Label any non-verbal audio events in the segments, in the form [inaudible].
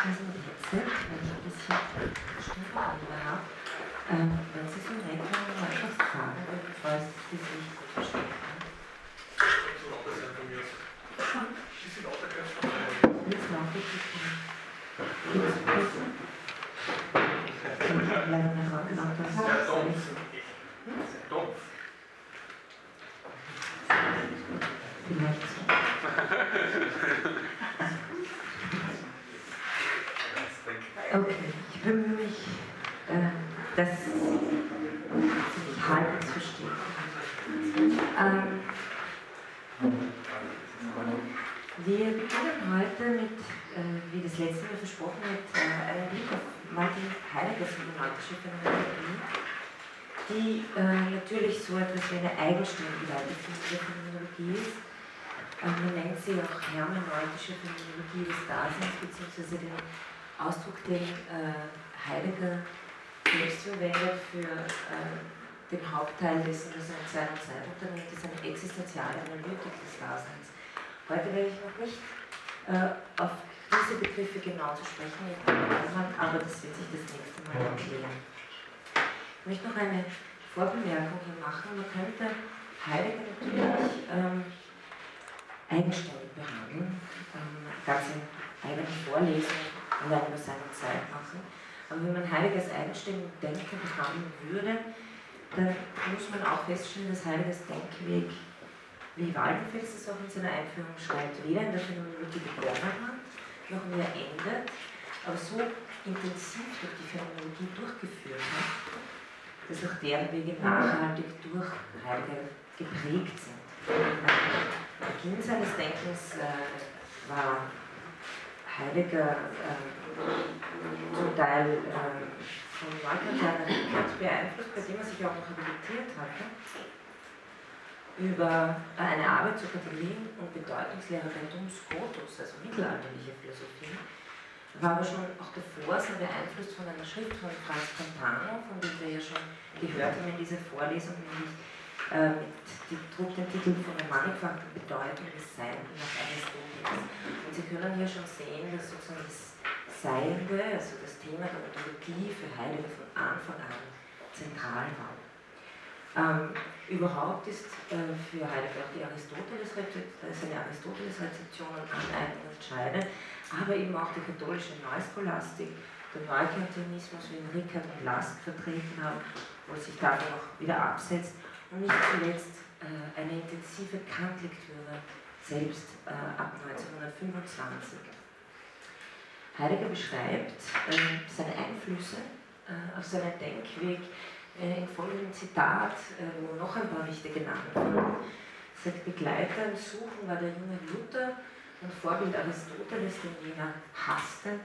also jetzt, wenn ich ein bisschen Stimme habe, ähm, wenn Sie so nett wären, mal etwas fragen, falls Sie es nicht gut verstehen können. So lauter sein von mir aus. Bisschen lauter kannst du Jetzt laufe ich nicht mehr. Jetzt besser. Ich habe leider noch lauter Sehr Soll dumpf. ich- Sehr dumpf. Vielleicht so. Okay, ich bemühe mich, äh, dass ich halbwegs verstehe. Ähm, wir beginnen heute mit, äh, wie das letzte Mal versprochen, mit äh, einem Blick auf Martin Symptomatische Phänomenologie, die äh, natürlich so etwas wie eine eigenständige Weiterführung der Phänomenologie ist. Äh, man nennt sie auch hermeneutische Phänomenologie des Daseins, beziehungsweise den Ausdruck, den äh, Heidegger selbst verwendet für äh, den Hauptteil dessen, was er in seiner Zeit unternimmt, ist eine existenziale Analytik des Daseins. Heute werde ich noch nicht äh, auf diese Begriffe genau zu sprechen aber das wird sich das nächste Erklären. Ich möchte noch eine Vorbemerkung hier machen. Man könnte Heidegger natürlich ähm, eigenständig behandeln, ähm, ganze eigene Vorlesungen allein über seine Zeit machen. Aber wenn man Heideggers eigenständig Denken behandeln würde, dann muss man auch feststellen, dass Heideggers Denkweg, wie Waldenfels es auch in seiner Einführung schreibt, weder in der Phänomenologie begonnen hat, noch mehr endet, aber so intensiv durch die Phänomenologie durchgeführt hat, dass auch deren Wege nachhaltig durch Heidegger geprägt sind. Am Beginn seines Denkens äh, war Heidegger äh, zum Teil äh, von Neukantianer Rickert beeinflusst, bei dem er sich auch noch habilitiert hatte, über eine Arbeit zur Kategorie und Bedeutungslehre bei Duns Scotus, also mittelalterliche Philosophie, war aber schon auch davor sehr beeinflusst von einer Schrift von Franz Campano, von dem wir ja schon gehört haben in dieser Vorlesung, nämlich äh, die trug den Titel von der mannigfachen Bedeutung des Seienden nach Aristoteles. Und Sie können hier schon sehen, dass sozusagen das Seiende, also das Thema der Ontologie für Heidegger von Anfang an zentral war. Ähm, überhaupt ist äh, für Heidegger auch die Aristoteles seine Aristoteles-Rezeption und entscheidend, aber eben auch die katholische Neuscholastik, der Neukantianismus, wie ihn und Last vertreten haben, wo sich davon auch wieder absetzt und nicht zuletzt äh, eine intensive Kantlektüre selbst äh, ab 1925. Heidegger beschreibt äh, seine Einflüsse äh, auf seinen Denkweg äh, im folgenden Zitat, äh, wo noch ein paar wichtige genannt werden. Sagt Begleiter im Suchen war der junge Luther und Vorbild Aristoteles, den jener hasste.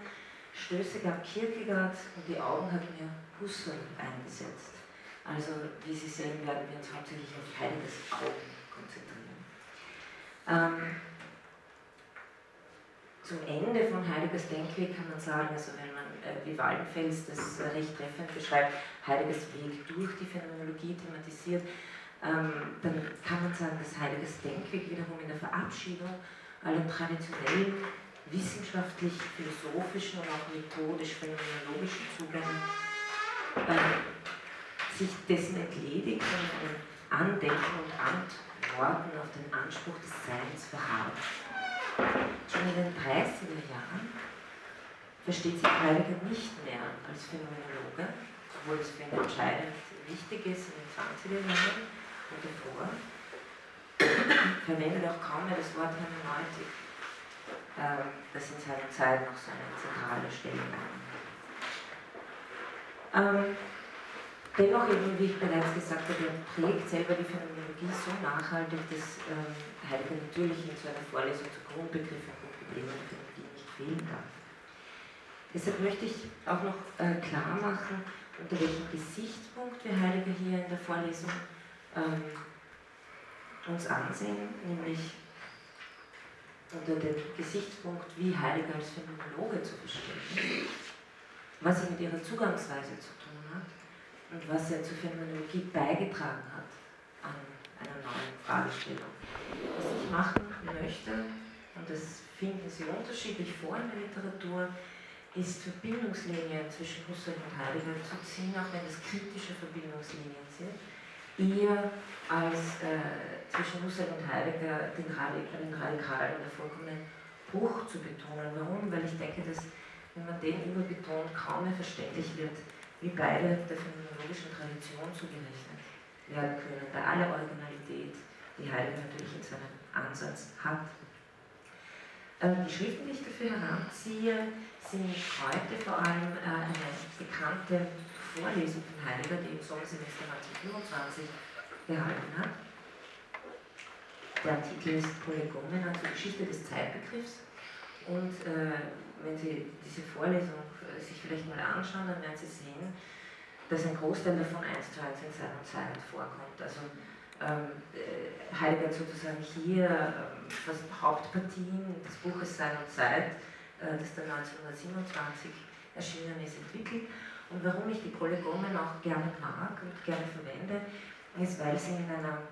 Stöße gab Kierkegaard und die Augen hat mir Husserl eingesetzt. Also, wie Sie sehen, werden wir uns hauptsächlich auf Heideggers Augen konzentrieren. Ähm, zum Ende von Heideggers Denkweg kann man sagen, also wenn man äh, wie Waldenfels das äh, recht treffend beschreibt, Heideggers Weg durch die Phänomenologie thematisiert, ähm, dann kann man sagen, dass Heideggers Denkweg wiederum in der Verabschiedung aller traditionellen wissenschaftlich, philosophischen und auch methodisch-phänomenologischen Zugänge äh, sich dessen entledigt und ein Andenken und Antworten auf den Anspruch des Seins verharrt. Schon in den 30er Jahren versteht sich Heidegger nicht mehr als Phänomenologe, obwohl es für ihn entscheidend wichtig ist in den 20er Jahren und davor. Verwendet auch kaum mehr das Wort Hermeneutik, ähm, das in seiner Zeit noch so eine zentrale Stellung hat. Ähm, dennoch, eben, wie ich bereits gesagt habe, prägt selber die Phänomenologie so nachhaltig, dass ähm, Heidegger natürlich in so einer Vorlesung zu Grundbegriffen und Problemen der Phänomenologie nicht fehlen darf. Deshalb möchte ich auch noch äh, klar machen, unter welchem Gesichtspunkt wir Heidegger hier in der Vorlesung ähm, uns ansehen, nämlich unter dem Gesichtspunkt, wie Heidegger als Phänomenologe zu verstehen, was er mit ihrer Zugangsweise zu tun hat und was er zur Phänomenologie beigetragen hat an einer neuen Fragestellung. Was ich machen möchte, und das finden Sie unterschiedlich vor in der Literatur, ist Verbindungslinien zwischen Husserl und Heidegger zu ziehen, auch wenn es kritische Verbindungslinien sind, eher als äh, zwischen Husserl und Heidegger den, Radik den radikalen oder vollkommenen Bruch zu betonen. Warum? Weil ich denke, dass wenn man den überbetont, kaum mehr verständlich wird, wie beide der phänomenologischen Tradition zugerechnet werden können, bei aller Originalität, die Heidegger natürlich in seinem Ansatz hat. Äh, die Schriften, die ich dafür heranziehe, sind heute vor allem äh, eine bekannte Vorlesung von Heidegger, die im Sommersemester 1925 gehalten hat. Der Artikel ist Prolegomena zur Geschichte des Zeitbegriffs. Und äh, wenn Sie diese Vorlesung äh, sich vielleicht mal anschauen, dann werden Sie sehen, dass ein Großteil davon eins zu eins in seiner Zeit vorkommt. Also ähm, äh, Heidegger sozusagen hier ähm, Hauptpartien des Buches Sein und Zeit äh, das dann 1927 erschienen ist, entwickelt. Und warum ich die Prolegomen auch gerne mag und gerne verwende, ist, weil sie in einer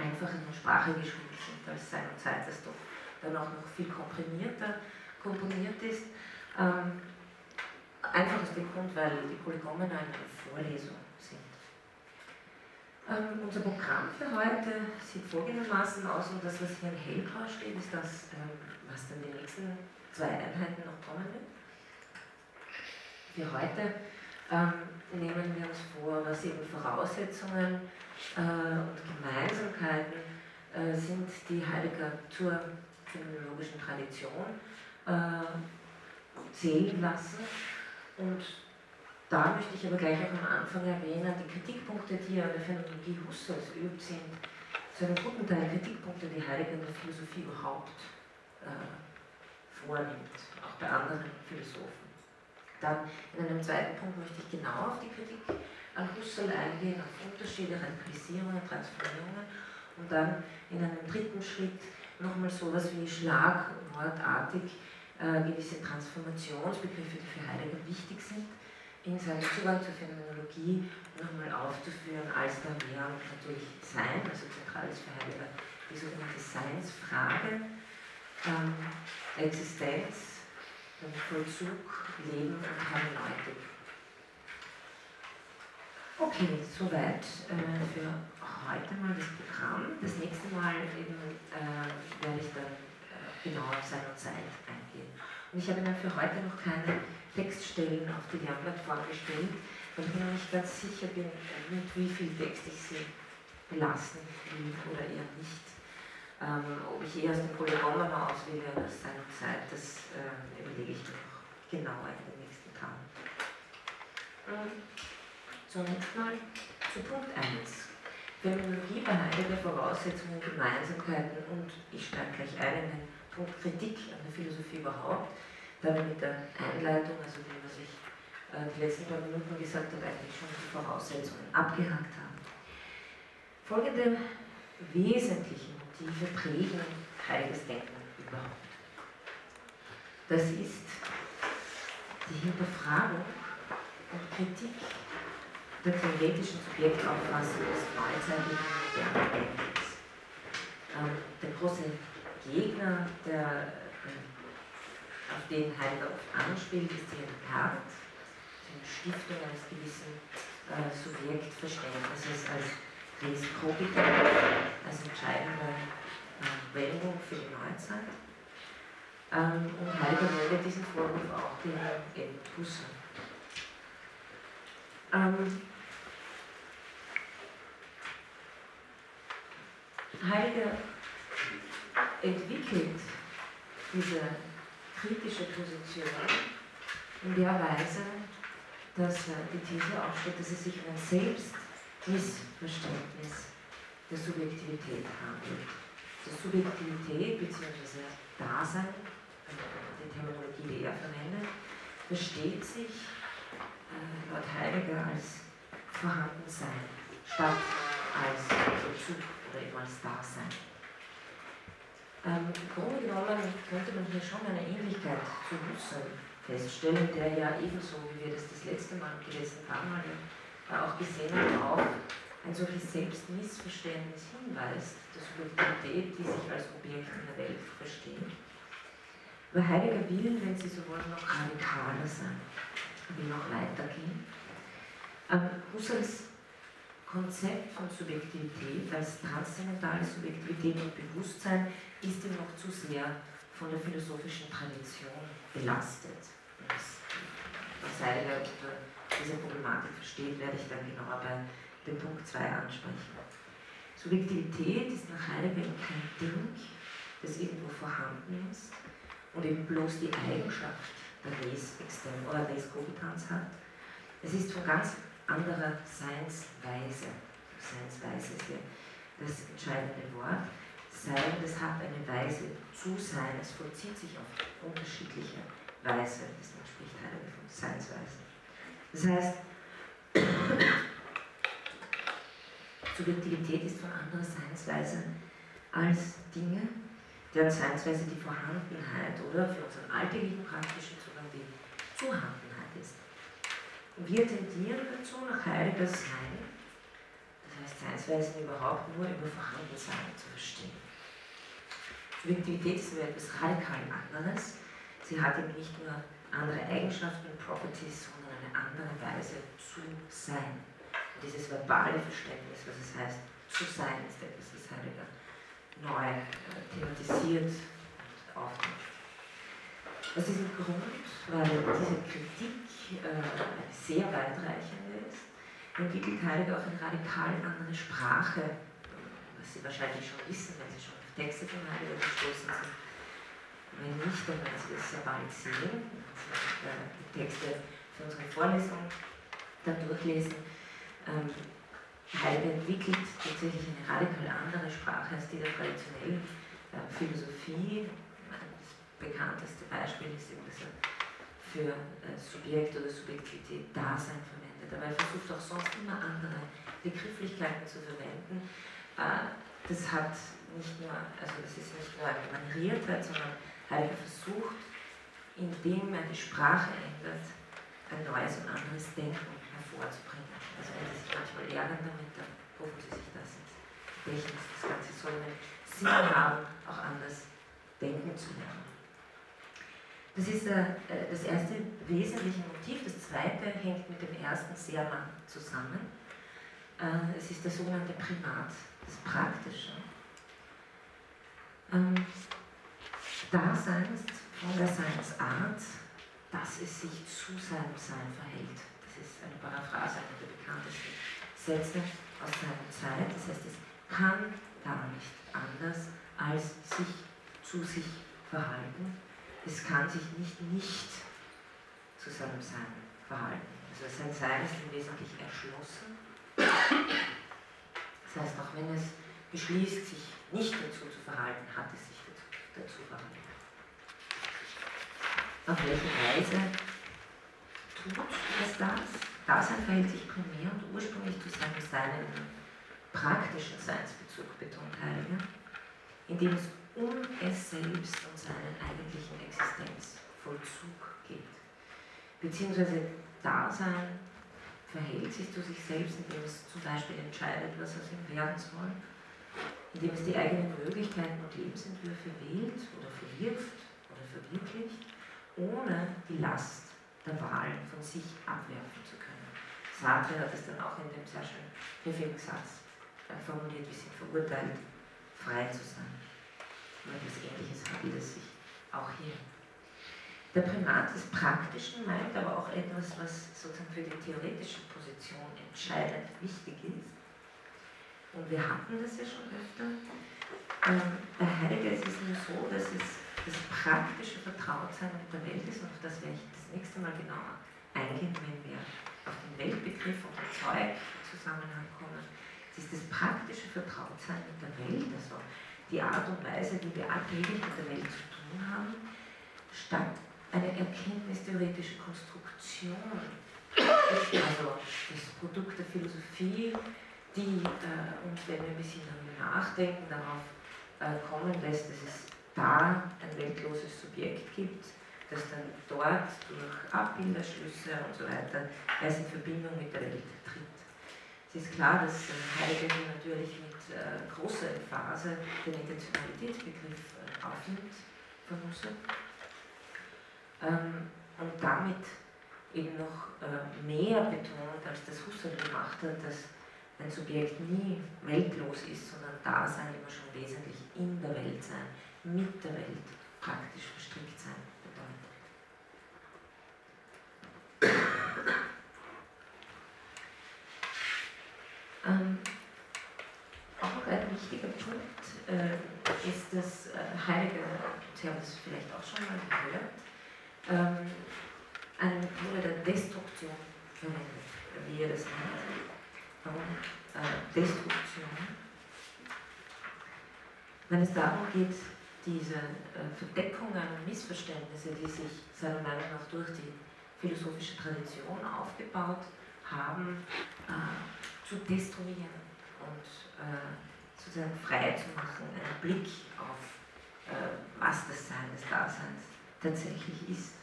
einfachen Sprache geschrieben sind, als Sein und Zeit, das doch dann auch noch viel komprimierter komponiert ist. Ähm, einfach aus dem Grund, weil die Prolegomen eine Vorlesung sind. Ähm, unser Programm für heute sieht folgendermaßen aus und das, was hier in hellgrau steht, ist das, ähm, was dann die nächsten zwei Einheiten noch kommen wird. Für heute ähm, nehmen wir uns vor, was eben Voraussetzungen äh, und Gemeinsamkeiten äh, sind, die Heidegger zur phänomenologischen Tradition äh, zählen lassen. Und da möchte ich aber gleich auch am Anfang erwähnen, die Kritikpunkte, die an der Phänomenologie Husserls übt, sind zu einem guten Teil Kritikpunkte, die Heidegger in der Philosophie überhaupt äh, vornimmt, auch bei anderen Philosophen. Dann in einem zweiten Punkt möchte ich genau auf die Kritik an Husserl eingehen, auf Unterschiede, Radikalisierungen, Transformierungen und dann in einem dritten Schritt nochmal so etwas wie schlagwortartig äh, gewisse Transformationsbegriffe, die für Heidegger wichtig sind, in seinem Zugang zur Phänomenologie nochmal aufzuführen, als da wäre natürlich Sein, also zentral ist für Heidegger die sogenannte Seinsfrage, ähm, Existenz, Vollzug, Leben und Hermeneutik. Okay, soweit äh, für heute mal das Programm. Das nächste Mal eben, äh, werde ich dann äh, genau auf seine Zeit eingehen. Und ich habe Ihnen für heute noch keine Textstellen auf die Lernplattform gestellt, weil ich mir noch nicht ganz sicher bin, mit wie viel Text ich Sie belassen will oder eher nicht. Ähm, ob ich eher aus dem Polygon auswähle oder aus seiner Zeit, das äh, überlege ich mir noch genauer in den nächsten Tagen. Ähm, zunächst mal zu Punkt 1. Phänomenologie bei Heidegger Voraussetzungen, Gemeinsamkeiten und ich steige gleich ein in den Punkt Kritik an der Philosophie überhaupt, da wir mit der Einleitung, also dem, was ich äh, die letzten paar Minuten gesagt habe, eigentlich schon die Voraussetzungen abgehakt haben. Folgende wesentlichen Motive prägen Heideggers Denken überhaupt. Das ist die Hinterfragung und Kritik der theoretischen Subjektauffassung des modernen Denkens. Ähm, der große Gegner, der, äh, auf den Heidegger oft anspielt, ist die Kant, die Stiftung eines gewissen äh, Subjektverständnisses als Res als entscheidende äh, Wendung für die Neuzeit. Ähm, und Heidegger meldet diesen Vorwurf auch den Ed Husserl. Ähm, Heidegger entwickelt diese kritische Position in der Weise, dass er die These aufstellt, dass es sich um ein Selbst Missverständnis der Subjektivität handelt. Die Subjektivität bzw. Dasein, die Terminologie, die er verwendet, versteht sich äh, laut Heidegger als Vorhandensein statt als Bezug oder eben als Dasein. Ähm, Im Grunde genommen könnte man hier schon eine Ähnlichkeit zu Husserl feststellen, der ja ebenso, wie wir das das letzte Mal paar Mal auch gesehen haben, auf ein solches Selbstmissverständnis hinweist, der Subjektivität, die sich als Objekt in der Welt versteht. Aber Heidegger will, wenn Sie so wollen, noch radikaler sein, will noch weitergehen. Ähm, Husserls Konzept von Subjektivität als transzendentale Subjektivität und Bewusstsein ist ihm noch zu sehr von der philosophischen Tradition belastet. Was Heidegger unter diese Problematik versteht, werde ich dann genauer bei dem Punkt 2 ansprechen. Subjektivität ist nach Heidegger kein Ding, das irgendwo vorhanden ist und eben bloß die Eigenschaft der Res extern oder Res cogitans hat. Es ist von ganz anderer Seinsweise. Seinsweise ist hier das entscheidende Wort. Sein, das hat eine Weise zu sein, es vollzieht sich auf unterschiedliche Weise. Deswegen spricht Heidegger von Seinsweise. Das heißt, Subjektivität ist von anderer Seinsweise als Dinge, deren Seinsweise die Vorhandenheit oder für unseren alltäglichen praktischen Zugang die Zuhandenheit ist. Und wir tendieren dazu, nach Heideggers Sein, das heißt Seinsweisen überhaupt nur über Vorhandensein zu verstehen. Subjektivität ist aber etwas radikal anderes. Sie hat eben nicht nur andere Eigenschaften und Properties, sondern eine andere Weise zu sein. Dieses verbale Verständnis, was es heißt, zu sein, ist etwas, das Heidegger neu äh, thematisiert und aufnimmt. Aus diesem Grund, weil diese Kritik äh, eine sehr weitreichende ist, entwickelt Heidegger auch eine radikal andere Sprache, was Sie wahrscheinlich schon wissen, wenn Sie schon auf Texte von Heidegger gestoßen sind. Wenn nicht, dann werden Sie das sehr bald sehen, wenn Sie äh, die Texte für unsere Vorlesung dann durchlesen. Ähm, Heidegger entwickelt tatsächlich eine radikal andere Sprache als die der traditionellen äh, Philosophie. Das bekannteste Beispiel ist eben, dass er für äh, Subjekt oder Subjektivität Dasein verwendet. Aber er versucht auch sonst immer andere Begrifflichkeiten zu verwenden. Äh, das hat nicht nur, also das ist nicht nur eine Maniertheit, sondern Heidegger versucht, indem er die Sprache ändert, ein neues und anderes Denken hervorzubringen. Wenn Sie sich manchmal ärgern damit, dann rufen Sie sich das ins Gedächtnis. Das Ganze soll einen Sinn haben, auch anders denken zu lernen. Das ist äh, das erste wesentliche Motiv. Das zweite hängt mit dem ersten sehr nah zusammen. Äh, es ist der sogenannte Primat, das Praktische. Ähm, Dasein von der Seinsart, dass es sich zu seinem Sein verhält ist eine Paraphrase, einer der bekanntesten Sätze aus seiner Zeit. Das heißt, es kann gar nicht anders als sich zu sich verhalten. Es kann sich nicht nicht zu seinem Sein verhalten. Also sein Sein ist im Wesentlichen erschlossen. Das heißt, auch wenn es beschließt, sich nicht dazu zu verhalten, hat es sich dazu, dazu verhalten. Auf welche Weise tut es das? Dasein verhält sich primär und ursprünglich zu seinem Sein praktischen Seinsbezug, betont Heidegger, indem es um es selbst und seinen eigentlichen Existenzvollzug geht. Beziehungsweise Dasein verhält sich zu sich selbst, indem es zum Beispiel entscheidet, was aus ihm werden soll, indem es die eigenen Möglichkeiten und Lebensentwürfe wählt oder verwirft oder verwirklicht, ohne die Last der Wahl von sich abwerfen zu können. Sartre hat es dann auch in dem sehr schön griffigen Satz formuliert, wir sind verurteilt, frei zu sein. Und etwas Ähnliches handelt es sich auch hier. Der Primat des Praktischen meint aber auch etwas, was sozusagen für die theoretische Position entscheidend wichtig ist. Und wir hatten das ja schon öfter. Ähm, bei Heidegger ist es nur so, dass es das praktische Vertrautsein mit der Welt ist und auf das werde ich das nächste Mal genauer eingehen, wenn wir auf den Weltbegriff den Zeug Zusammenhang kommen. Es ist das praktische Vertrautsein mit der Welt, also die Art und Weise, wie wir alltäglich mit der Welt zu tun haben, statt eine erkenntnistheoretische Konstruktion, also das Produkt der Philosophie, die äh, uns, wenn wir ein bisschen darüber nachdenken, darauf äh, kommen lässt, dass es da ein weltloses Subjekt gibt, das dann dort durch Abbilderschlüsse und so weiter erst in Verbindung mit der Welt tritt. Es ist klar, dass Heidegger natürlich mit äh, großer Emphase den Intentionalitätsbegriff äh, aufnimmt von Husserl. ähm, und damit eben noch äh, mehr betont, als das Husserl gemacht hat, dass ein Subjekt nie weltlos ist, sondern Dasein immer schon wesentlich in der Welt sein, mit der Welt praktisch verstrickt sein bedeutet. Ähm, auch ein wichtiger Punkt äh, ist, dass äh, Heidegger, Sie haben es vielleicht auch schon mal gehört, ähm, eine Methode der Destruktion verwendet, wie er das nennt. Warum äh, Destruktion? Wenn es darum geht, diese äh, Verdeckungen und Missverständnisse, die sich seiner Meinung nach durch die philosophische Tradition aufgebaut haben, äh, zu destruieren und äh, sozusagen frei zu machen, einen Blick auf, äh, was das Sein des Daseins tatsächlich ist.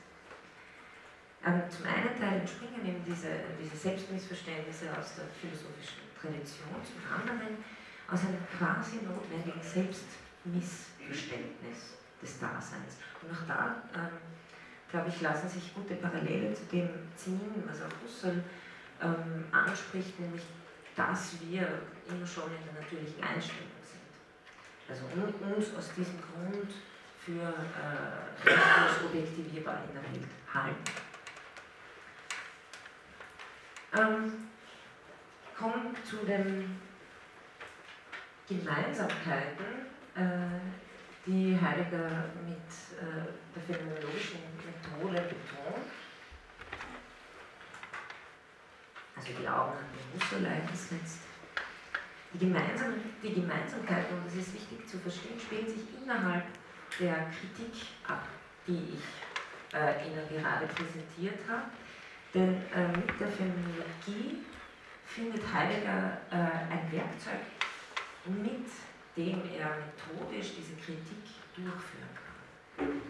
Ähm, zum einen Teil entspringen eben diese, diese Selbstmissverständnisse aus der philosophischen Tradition, zum anderen aus einem quasi notwendigen Selbstmissverständnis des Daseins. Und auch da, ähm, glaube ich, lassen sich gute Parallelen zu dem ziehen, was auch Husserl ähm, anspricht, nämlich, dass wir immer schon in der natürlichen Einstellung sind. Also uns aus diesem Grund für äh, objektivierbar in der Welt halten. Ähm, kommen zu den Gemeinsamkeiten, äh, die Heidegger mit äh, der phänomenologischen Methode betont. Also die Augen an den Husserl eingesetzt. Die, Gemeinsam die Gemeinsamkeiten, und das ist wichtig zu verstehen, spielen sich innerhalb der Kritik ab, die ich äh, Ihnen gerade präsentiert habe. Denn äh, mit der Phänomenologie findet Heidegger äh, ein Werkzeug, mit dem er methodisch diese Kritik durchführen kann.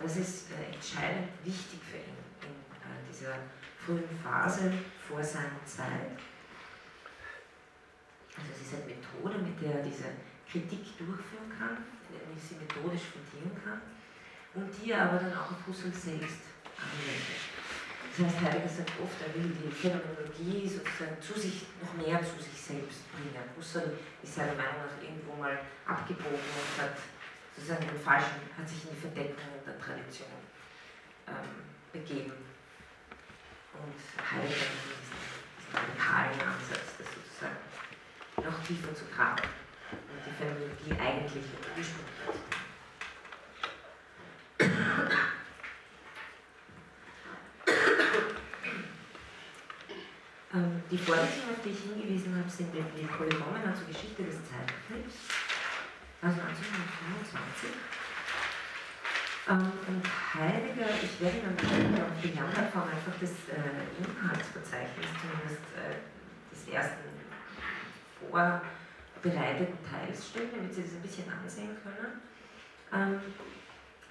Das ist äh, entscheidend wichtig für ihn in äh, dieser frühen Phase vor seiner Zeit. Also es ist eine Methode, mit der er diese Kritik durchführen kann, indem sie methodisch fundieren kann und die er aber dann auch auf Husserl selbst anwendet. Das heißt, Heidegger sagt oft, er will die Phänomenologie sozusagen zu sich, noch mehr zu sich selbst bringen. Husserl ist seiner Meinung nach irgendwo mal abgebogen und hat sozusagen den falschen, hat sich in die Verdeckung der Tradition ähm, begeben. Und Heidegger hat diesen, radikalen Ansatz, das sozusagen noch tiefer zu graben und die Phänomenologie eigentlich ursprünglich zu Ähm, die Vorlesungen, auf die ich hingewiesen habe, sind die Polygomena zur Geschichte des Zeitbegriffs, also 1925. Ähm, und Heidegger, ich werde Ihnen dann auf die Lernplattform einfach das äh, Inhaltsverzeichnis, zumindest äh, des ersten vorbereiteten Teils stellen, damit Sie das ein bisschen ansehen können. Ähm,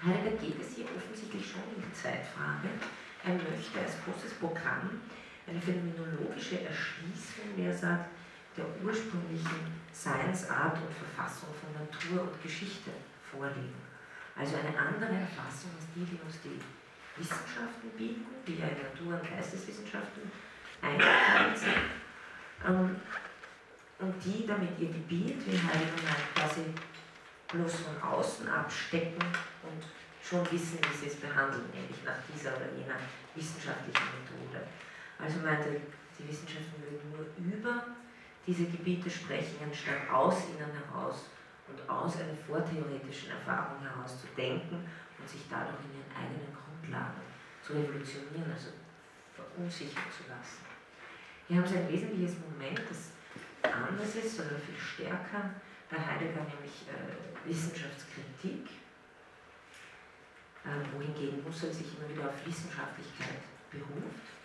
Heidegger geht es hier offensichtlich schon um die Zeitfrage. Er möchte als großes Programm eine phänomenologische Erschließung, wie er sagt, der ursprünglichen Seinsart und Verfassung von Natur und Geschichte vorlegen. Also eine andere Erfassung als die, die uns die Wissenschaften bieten, die ja in Natur- und Geisteswissenschaften eingeteilt sind, ähm, und die damit ihr Gebiet, wie Heidegger quasi bloß von außen abstecken und schon wissen, wie sie es behandeln, nämlich nach dieser oder jener wissenschaftlichen Methode. Also meinte, die Wissenschaften würden nur über diese Gebiete sprechen, anstatt aus ihnen heraus und aus einer vortheoretischen Erfahrung heraus zu denken und sich dadurch in ihren eigenen Grundlagen zu revolutionieren, also verunsichern zu lassen. Hier haben Sie ein wesentliches Moment, das anders ist, sondern viel stärker, bei Heidegger nämlich äh, Wissenschaftskritik, äh, wohingegen Husserl sich immer wieder auf Wissenschaftlichkeit beruft.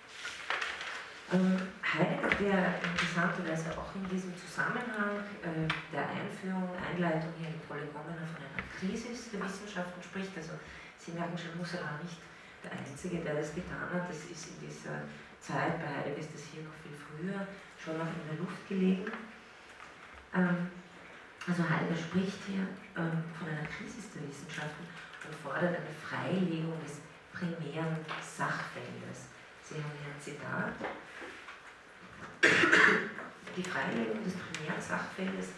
Heidegger, der interessanterweise auch in diesem Zusammenhang äh, der Einführung, Einleitung hier in die Polygomena von einer Krise der Wissenschaften spricht, also Sie merken schon, Husserl war nicht der Einzige, der das getan hat, das ist in dieser Zeit, bei Heidegger ist das hier noch viel früher, schon noch in der Luft gelegen. Ähm, also Heidegger spricht hier ähm, von einer Krise der Wissenschaften und fordert eine Freilegung des primären Sachfeldes. Sie haben hier ein Zitat. Die Freilegung des primären Sachfeldes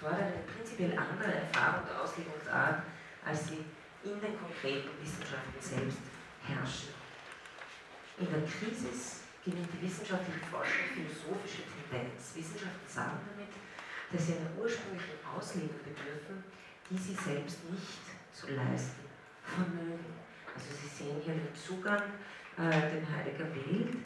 fordert eine prinzipiell andere Erfahrung und Auslegungsart, als sie in den konkreten Wissenschaften selbst herrschen. In der Krise gewinnt die wissenschaftliche Forschung philosophische Tendenz. Wissenschaften sagen damit, dass sie einer ursprünglichen Auslegung bedürfen, die sie selbst nicht zu leisten vermögen. Also Sie sehen hier den Zugang, äh, den Heidegger wählt.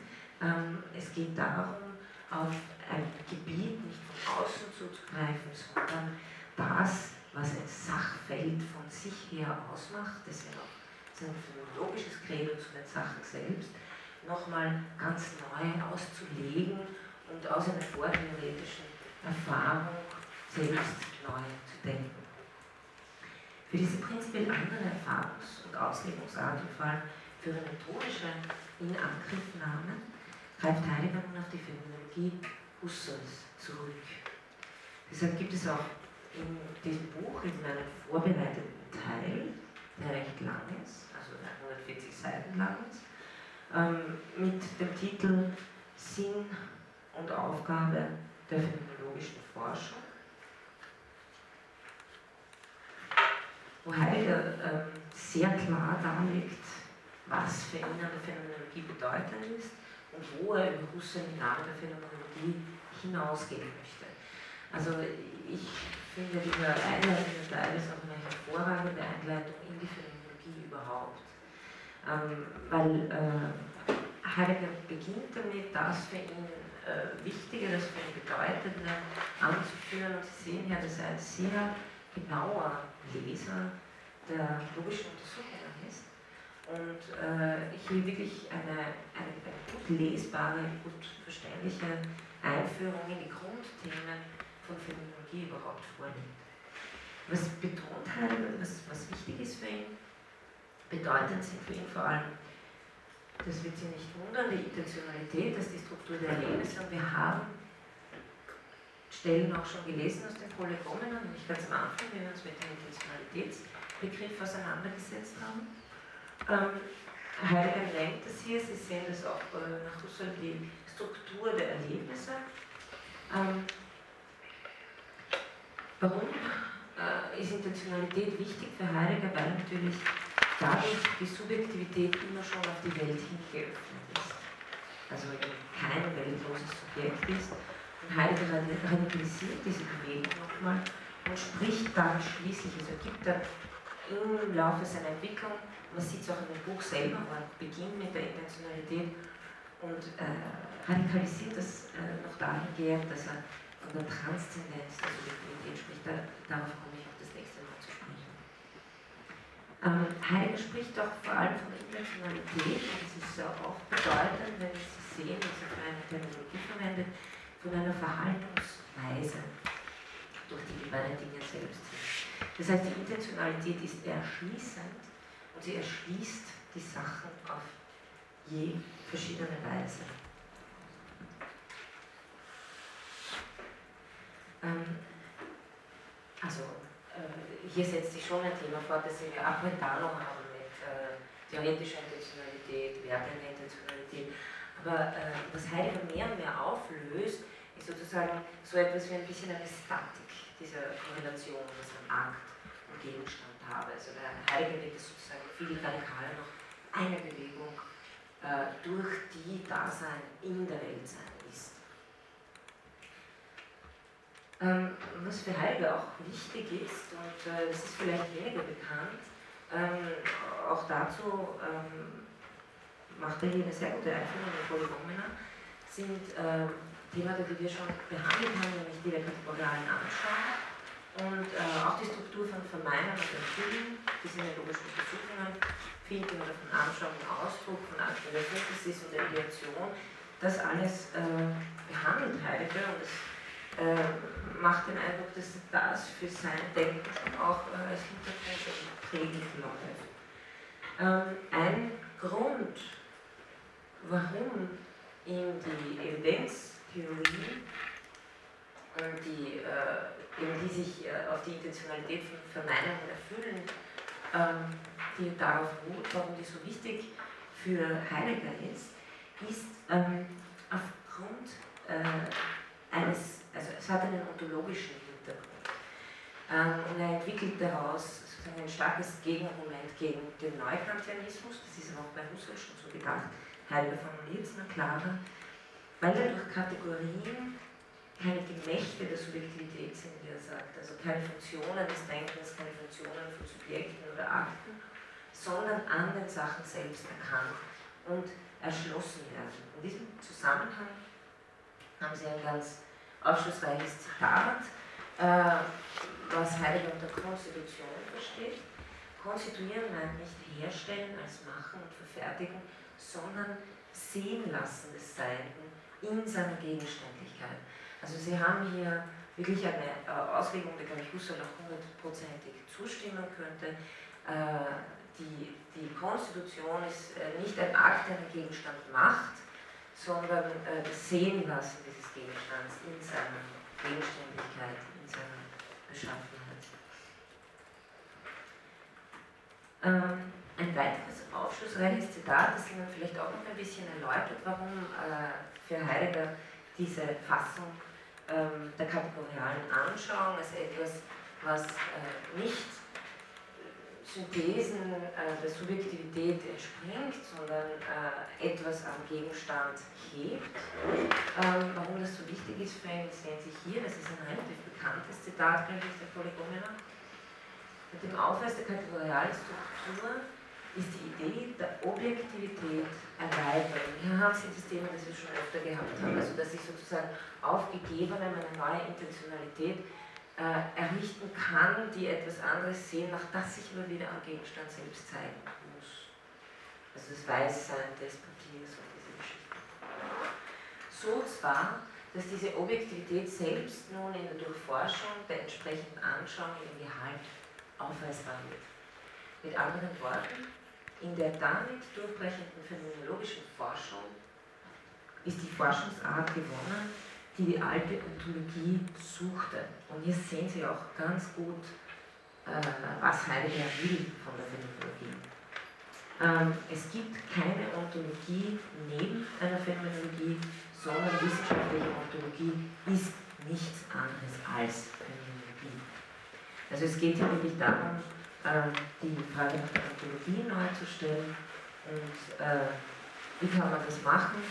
Ähm, es geht darum, auf ein Gebiet nicht von außen zuzugreifen, sondern das, was ein Sachfeld von sich her ausmacht, das ja auch sein phänomenologisches Credo zu den Sachen selbst, nochmal ganz neu auszulegen und aus einer vortheoretischen Erfahrung selbst neu zu denken. Für diese prinzipiell andere Erfahrungs- und Auslegungsart und vor allem für methodische Inangriffnahme greift Heidegger nun auf die Phänomenologie Husserls zurück. Deshalb gibt es auch in diesem Buch, in meinem vorbereiteten Teil, der recht lang ist, also 140 Seiten lang ist, ähm, mit dem Titel Sinn und Aufgabe der phänomenologischen Forschung, wo Heidegger ähm, sehr klar darlegt, was für ihn eine Phänomenologie bedeutend ist und wo er über der Phänomenologie hinausgehen möchte. Also ich finde diese einleitende Teil ist auch eine hervorragende Einleitung in die Phänomenologie überhaupt. Ähm, weil äh, Heidegger beginnt damit, das für ihn äh, Wichtige, das für ihn Bedeutende anzuführen. Und Sie sehen ja, dass er ein sehr genauer Leser der logischen Untersuchungen ist und äh, hier wirklich eine, eine, gut lesbare, gut verständliche Einführung in die Grundthemen von Phänomenologie überhaupt vornimmt. Was betont Heidegger, was, was wichtig ist für ihn, bedeutend sind für ihn vor allem, das wird Sie nicht wundern, die Intentionalität, das ist die Struktur der Erlebnisse und wir haben Stellen auch schon gelesen aus den Prolegomenen, nicht ganz am Anfang, wie wir uns mit dem Intentionalitätsbegriff auseinandergesetzt haben. Ähm, Heidegger nennt das hier, Sie sehen das auch äh, nach Husserl, die Struktur der Erlebnisse. Ähm, warum äh, ist Intentionalität wichtig für Heidegger? Weil natürlich dadurch die Subjektivität immer schon auf die Welt hingeöffnet ist. Also kein weltloses Subjekt ist. Und Heidegger radikalisiert diese Bewegung nochmal und spricht dann schließlich, also gibt er im Laufe seiner Entwicklung man sieht es auch in dem Buch selber, man beginnt mit der Intentionalität und äh, radikalisiert das äh, noch dahingehend, dass er von der Transzendenz der Subjektivität spricht. Da, darauf komme ich auch das nächste Mal zu sprechen. Ähm, Heidegger spricht auch vor allem von Intentionalität, und das ist ja auch bedeutend, wenn Sie sehen, dass er für eine Terminologie verwendet, von einer Verhaltensweise, durch die die beiden Dinge selbst sind. Das heißt, die Intentionalität ist erschließend sie erschließt die Sachen auf je verschiedene Weise. Ähm, also äh, hier setzt sich schon ein Thema fort, das wir auch mit Dano haben, mit äh, theoretischer Intentionalität, wertender Intentionalität. Aber äh, was Heidegger mehr und mehr auflöst, ist sozusagen so etwas wie ein bisschen eine Statik dieser Korrelation, was ein Akt und Gegenstand habe. Also der Heidegger legt es sozusagen viel radikaler noch eine Bewegung, äh, durch die Dasein in der Welt sein ist. Ähm, was für Heidegger auch wichtig ist, und äh, das ist vielleicht weniger bekannt, ähm, auch dazu ähm, macht er hier eine sehr gute Einführung in Polygomena, sind äh, Themen, die wir schon behandelt haben, nämlich die der kategorialen Anschauung und äh, auch die Struktur von Vermeinen und Erfüllen, die sind in logischen Untersuchungen, finden oder von Anschauung und Ausdruck, von Synthesis und der Ideation, das alles äh, behandelt Heidegger und es äh, macht den Eindruck, dass das für sein Denken schon auch äh, als Hintergrund prägend läuft. Ähm, ein Grund, warum ihm die Evidenztheorie die, äh, eben die sich äh, auf die Intentionalität von Verneinung und Erfüllen ähm, die darauf ruht, warum die so wichtig für Heidegger ist, ist ähm, aufgrund äh, eines, also es hat einen ontologischen Hintergrund. Ähm, und er entwickelt daraus sozusagen ein starkes Gegenargument gegen den Neukantianismus, das ist auch bei Husserl schon so gedacht, Heidegger formuliert es noch klarer, weil er durch Kategorien keine Gemächte der Subjektivität sind, wie er sagt, also keine Funktionen des Denkens, keine Funktionen von Subjekten oder Akten, sondern an den Sachen selbst erkannt und erschlossen werden. In diesem Zusammenhang haben Sie ein ganz aufschlussreiches Zitat, äh, was Heidegger unter Konstitution versteht. Konstituieren meint nicht herstellen als machen und verfertigen, sondern sehen lassen des Seienden in seiner Gegenständlichkeit. Also Sie haben hier wirklich eine äh, Auslegung, der, glaube ich, Husserl auch hundertprozentig zustimmen könnte. Äh, die, die Konstitution ist äh, nicht ein Akt, der einen Gegenstand macht, sondern das Sehenlassen dieses Gegenstands in seiner Gegenständlichkeit, in seiner Beschaffenheit. Ähm, ein weiteres aufschlussreiches Zitat, das Ihnen vielleicht auch noch ein bisschen erläutert, warum für Heidegger diese Fassung ähm, der kategorialen Anschauung als etwas, was äh, nicht Synthesen äh, der Subjektivität entspringt, sondern äh, etwas am Gegenstand hebt. Ähm, warum das so wichtig ist für ihn, sehen Sie hier, das ist ein relativ bekanntes Zitat, glaube ich, der Polygomena. Mit dem Aufweis der kategorialen Struktur ist die Idee der Objektivität erweitert. Hier haben Sie das Thema, das wir schon öfter gehabt haben, also dass ich sozusagen auf Gegebenem eine neue Intentionalität äh, errichten kann, die etwas anderes sehen, nach das sich aber wieder am Gegenstand selbst zeigen muss. Also das Weißsein des Papiers und diese Geschichte. So zwar, dass diese Objektivität selbst nun in der Durchforschung der entsprechenden Anschauung im Gehalt aufweisbar wird. Mit anderen Worten, in der damit durchbrechenden phänomenologischen Forschung ist die Forschungsart gewonnen, die die alte Ontologie suchte. Und hier sehen Sie auch ganz gut, äh, was Heidegger will von der Phänomenologie. Ähm, es gibt keine Ontologie neben einer Phänomenologie, sondern wissenschaftliche Ontologie ist nichts anderes als Phänomenologie. Also es geht hier wirklich darum, die Frage nach der Ontologie neu zu stellen und äh, wie kann man das machen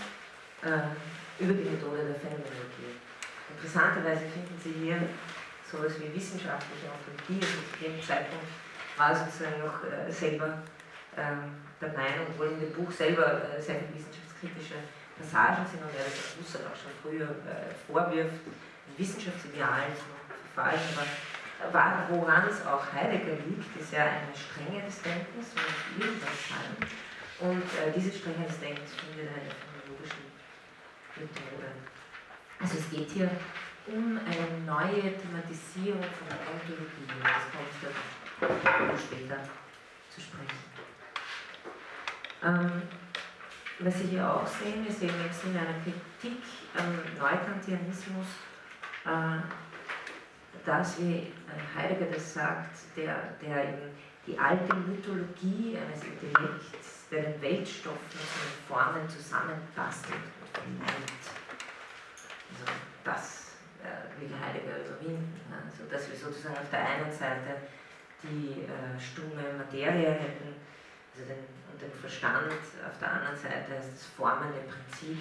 äh, über die Methode der Phänomenologie. Interessanterweise finden Sie hier sowas wie wissenschaftliche Ontologie, also zu dem Zeitpunkt war sozusagen noch äh, selber ähm, der Meinung, obwohl in dem Buch selber äh, sehr viele wissenschaftskritische Passagen sind und er das Husserl auch schon früher äh, vorwirft, ein Wissenschaftsideal zu verfallen, aber woran es auch Heidegger liegt, ist ja eine Strenge des Denkens, muss irgendwas sein. Und äh, diese Strenge des Denkens findet eine phänomenologischen Methode. Also es geht hier um eine neue Thematisierung von der Ontologie. Das kommt dann später zu sprechen. Ähm, was Sie hier auch sehen, wir sehen jetzt in einer Kritik am Neukantianismus äh, dass, wie Heidegger das sagt, der, der eben die alte Mythologie eines Intellekts, der den Weltstoff mit seinen Formen zusammenbastelt und verleiht. Also das äh, will Heidegger überwinden. Also dass wir sozusagen auf der einen Seite die äh, stumme Materie hätten, also den, und den Verstand, auf der anderen Seite das formende Prinzip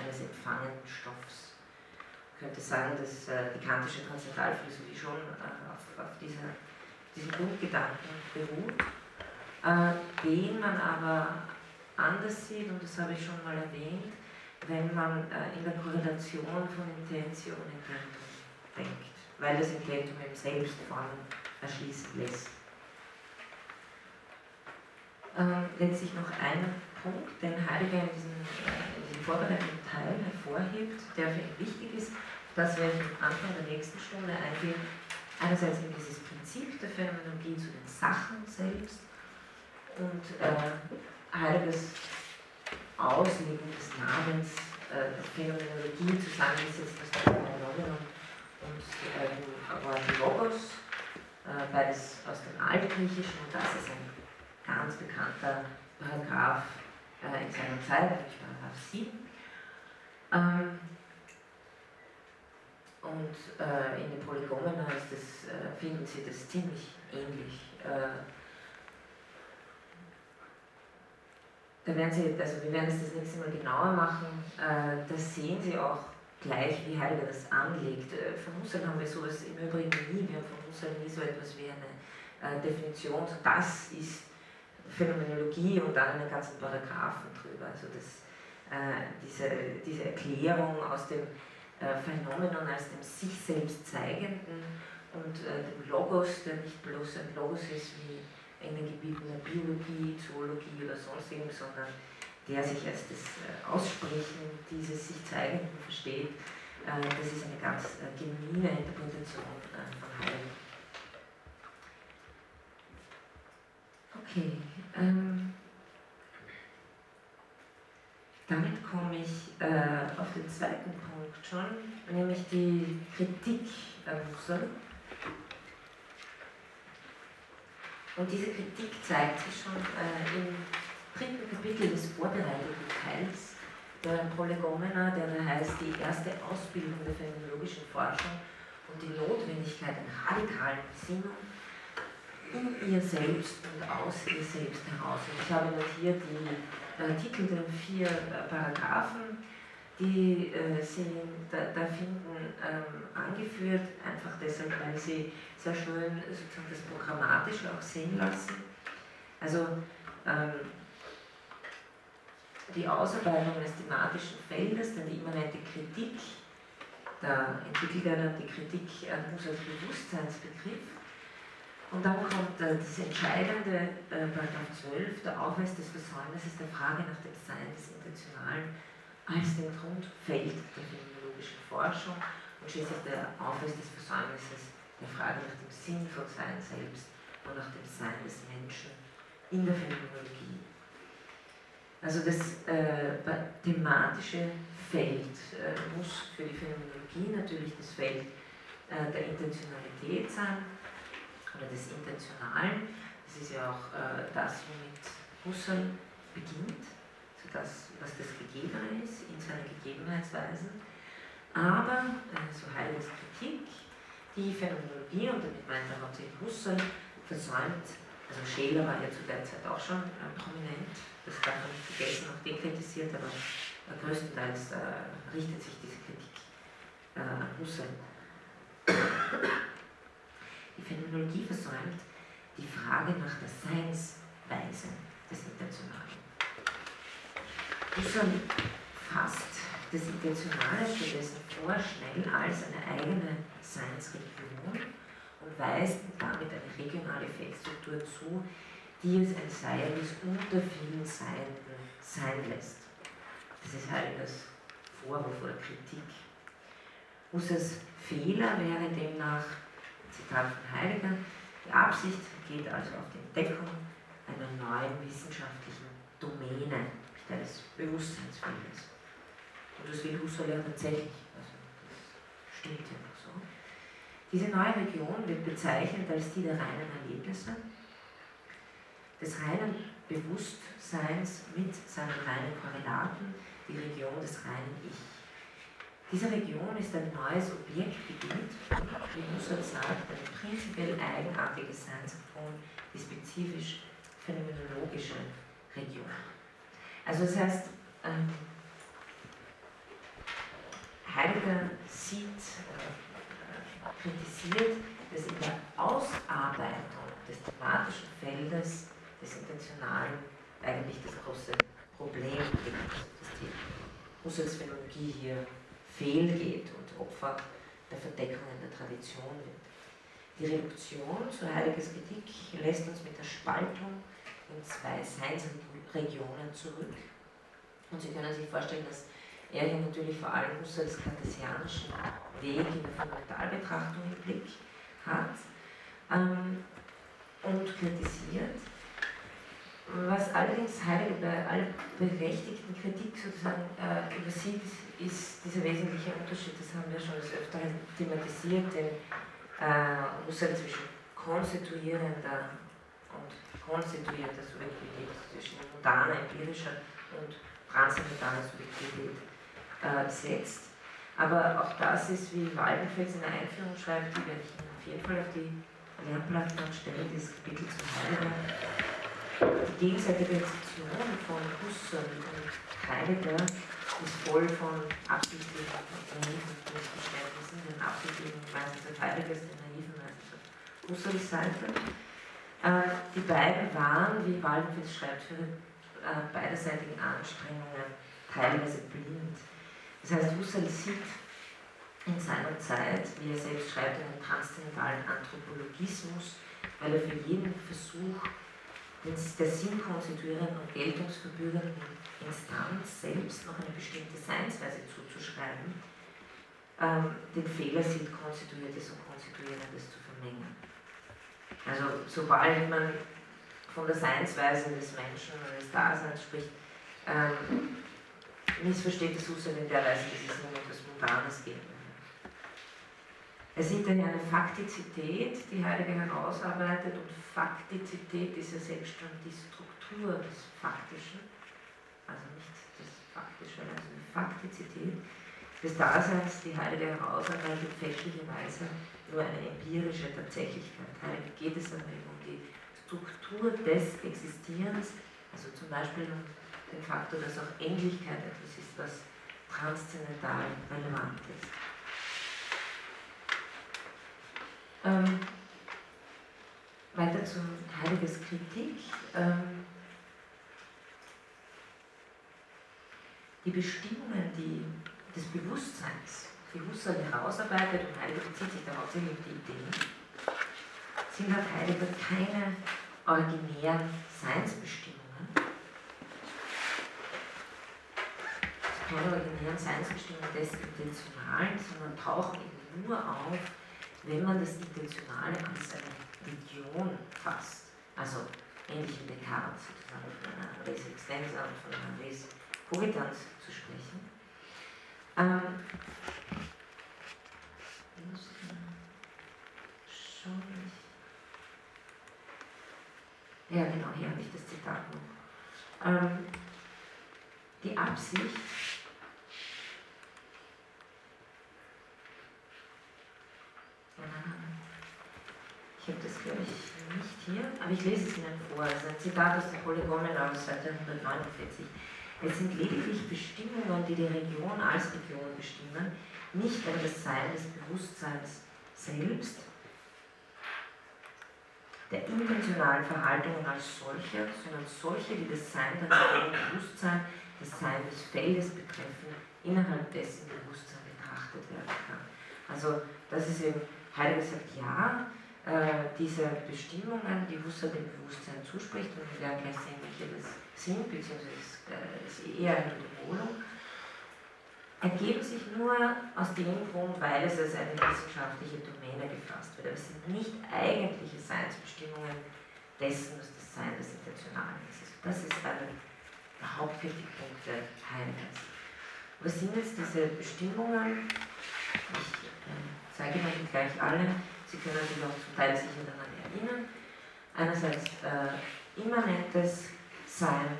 eines empfangenen Stoffs könnte sagen, dass äh, die kantische Transzendentalphilosophie schon äh, auf, auf dieser, diesen Grundgedanken beruht, äh, den man aber anders sieht, und das habe ich schon mal erwähnt, wenn man äh, in der Korrelation von Intentio und Intentum denkt, weil das Intentum eben selbst Formen erschließen lässt. Ähm, letztlich noch ein Punkt, den Heidegger in diesem, äh, in diesem vorbereitenden Teil hervorhebt, der für ihn wichtig ist, das werde ich am Anfang der nächsten Stunde eingehen. Einerseits in dieses Prinzip der Phänomenologie zu den Sachen selbst und äh, Heideggers Auslegen des Namens äh, der Phänomenologie zusammengesetzt aus dem Phänomenon und äh, Logos, äh, beides aus dem Altgriechischen und das ist ein ganz bekannter Paragraph äh, in seiner Zeit, nämlich Paragraph 7. Ähm, und äh, in den Polygomena ist das, äh, finden Sie das ziemlich ähnlich. Äh, da werden Sie, also wir werden es das nächste Mal genauer machen, äh, da sehen Sie auch gleich, wie Heidegger das anlegt. Äh, von Husserl haben wir sowas im Übrigen nie, wir haben von Husserl nie so etwas wie eine äh, Definition, das ist Phänomenologie und dann einen ganzen Paragraphen drüber. Also das, diese, diese Erklärung aus dem äh, Phänomenon als dem sich selbst zeigenden und äh, dem Logos, der nicht bloß ein Logos ist wie in den Gebieten der Biologie, Zoologie oder sonstigem, sondern der sich als das äh, Aussprechen dieses sich Zeigenden versteht. das ist eine ganz genuine Interpretation von Heidegger. Okay. Ähm, damit komme ich äh, auf den zweiten Punkt schon, nämlich die Kritik an Husserl. Und diese Kritik zeigt sich schon äh, im dritten Kapitel des vorbereiteten Teils der Prolegomena, der da heißt, die erste Ausbildung der phänomenologischen Forschung und die Notwendigkeit einer radikalen Besinnung in ihr selbst und aus ihr selbst heraus. Und ich habe notiert die äh, Titel der vier äh, Paragraphen, die äh, Sie da, finden, ähm, angeführt, einfach deshalb, weil sie sehr schön sozusagen das Programmatische auch sehen lassen. Also ähm, die Ausarbeitung eines thematischen Feldes, dann die immanente Kritik, da entwickelt er dann die Kritik an Husserls Bewusstseinsbegriff und dann kommt äh, das entscheidende, äh, Paragraph 12, der Aufweis des Versäumnisses der Frage nach dem Sein des Intentionalen als dem Grundfeld der phänomenologischen Forschung und schließlich der Aufweis des Versäumnisses der Frage nach dem Sinn von Sein selbst und nach dem Sein des Menschen in der Phänomenologie. Also das äh, thematische Feld äh, muss für die Phänomenologie natürlich das Feld äh, der Intentionalität sein oder des Intentionalen. Das ist ja auch äh, das, womit Husserl beginnt, so das, was das Gegebene ist in seinen Gegebenheitsweisen. Aber, äh, so Heideggers Kritik, die Phänomenologie, und damit meint er hauptsächlich Husserl, versäumt, also Scheler war ja zu der Zeit auch schon äh, prominent, das darf man nicht vergessen, auch den kritisiert, aber äh, größtenteils äh, richtet sich diese Kritik äh, an Husserl die Phänomenologie versäumt die Frage nach der Seinsweise des Intentionalen. Husserl fasst das Intentionale stattdessen vorschnell als eine eigene Seinsregion und weist damit eine regionale Effektstruktur zu, die es ein Seieres unter vielen Seienden sein lässt. Das ist Heideggers Vorwurf oder Kritik. Husserls Fehler wäre demnach Zitat von Heidegger, die Absicht geht also auf die Entdeckung einer neuen wissenschaftlichen Domäne des Bewusstseinsfeldes. Und das will Husserl ja tatsächlich, also das stimmt ja noch so. Diese neue Region wird bezeichnet als die der reinen Erlebnisse, des reinen Bewusstseins mit seinen reinen Korrelaten, die Region des reinen Ich. Diese Region ist ein neues Objektgebiet, wie Husserl sagt, eine prinzipiell eigenartige Seinsform, die spezifisch phänomenologische Region. Also das heißt, ähm, Heidegger sieht, äh, kritisiert, dass in der Ausarbeitung des thematischen Feldes des Intentionalen eigentlich das große Problem gibt, dass die Husserls Phänomenologie hier fehlgeht und Opfer der Verdeckungen der Tradition wird. Die Reduktion zur Heiliges Kritik lässt uns mit der Spaltung in zwei Seinsregionen zurück. Und Sie können sich vorstellen, dass er hier natürlich vor allem Husserls kartesianischen Weg in der Fundamentalbetrachtung im Blick hat ähm, und kritisiert. Was allerdings Heidegger bei aller berechtigten Kritik sozusagen äh, übersieht, ist dieser wesentliche Unterschied, das haben wir schon des Öfteren thematisiert, den äh, Husserl zwischen konstituierender und konstituierter Subjektivität zwischen mundaner, empirischer und transzendentaler Subjektivität äh, setzt. Aber auch das ist, wie Waldenfels in der Einführung schreibt, die werde ich auf jeden Fall auf die Lernplatte anstellen, dieses Kapitel zu Heidegger. Die gegenseitige Rezeption von Husserl und Heidegger ist voll von naiven Missverständnissen, den absichtlichen meistens Heideggers, den naiven meistens auf Husserls Seite. Die beiden waren, wie Waldenfels schreibt, für äh, beiderseitigen Anstrengungen teilweise blind. Das heißt, Husserl sieht in seiner Zeit, wie er selbst schreibt, einen transzendentalen Anthropologismus, weil er für jeden Versuch der sinnkonstituierenden und geltungsverbürgenden Instanz selbst noch eine bestimmte Seinsweise zuzuschreiben, ähm, den Fehler sieht, Konstituiertes und Konstituierendes zu vermengen. Also sobald man von der Seinsweise des Menschen oder des Daseins spricht, ähm, missversteht das Husserl in der Weise, dass es nur um etwas Mundanes geht. Er sieht daher eine Faktizität, die Heidegger herausarbeitet, und Faktizität ist ja selbst schon die Struktur des Faktischen, also nicht das Faktische, also die Faktizität des Daseins, die Heidegger herausarbeitet, fälschlicherweise nur eine empirische Tatsächlichkeit. Heidegger geht es eben um die Struktur des Existierens, also zum Beispiel um den Faktor, dass auch Ähnlichkeit etwas ist, was transzendental relevant ist. Ähm, weiter zu Heideggers Kritik. Ähm, die Bestimmungen die, des Bewusstseins Husserl herausarbeitet, und Heidegger bezieht sich da hauptsächlich auf die Ideen, sind laut Heidegger keine originären Seinsbestimmungen keine originären Seinsbestimmungen des Intentionalen, sondern tauchen eben nur auf, wenn man das Intentionale als eine Region fasst. Also ähnlich wie Descartes sozusagen von einer Res extensa und von einer Res cogitans sprechen. Ähm, ja, genau, hier habe ich das Zitat noch. Ähm, die Absicht, Ich habe das, glaube ich, nicht hier, aber ich lese es Ihnen vor. Es ist ein Zitat aus der Polygomena aus Seite 149. Es sind lediglich Bestimmungen, die die Region als Region bestimmen, nicht aber das Sein des Bewusstseins selbst, der intentionalen Verhaltungen als solche, sondern solche, die das Sein der Region Bewusstsein, das Sein des Feldes betreffen, innerhalb dessen Bewusstsein betrachtet werden kann. Also das ist eben, Heidegger sagt, ja, äh, diese Bestimmungen, die Husserl dem Bewusstsein zuspricht, und wir werden gleich sehen, welche das sind, beziehungsweise es äh, eher eine Wiederholung, ergeben sich nur aus dem Grund, weil es als eine wissenschaftliche Domäne gefasst wird. Aber es sind nicht eigentliche Seinsbestimmungen dessen, was das Sein des Intentionalen ist. Also das ist einer der Hauptkritikpunkte Heideggers. Was sind jetzt diese Bestimmungen? Ich äh, zeige Ihnen gleich alle. Sie können sich auch zum Teil sicher daran erinnern. Einerseits äh, immanentes Sein,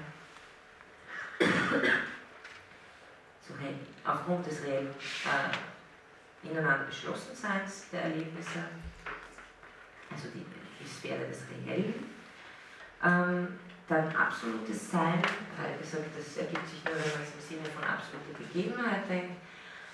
so, aufgrund des reellen, äh, ineinander Beschlossenseins der Erlebnisse, also die, die Sphäre des Reellen. Ähm, dann absolutes Sein, weil gesagt, das ergibt sich nur, wenn man es im Sinne von absoluter Gegebenheit denkt.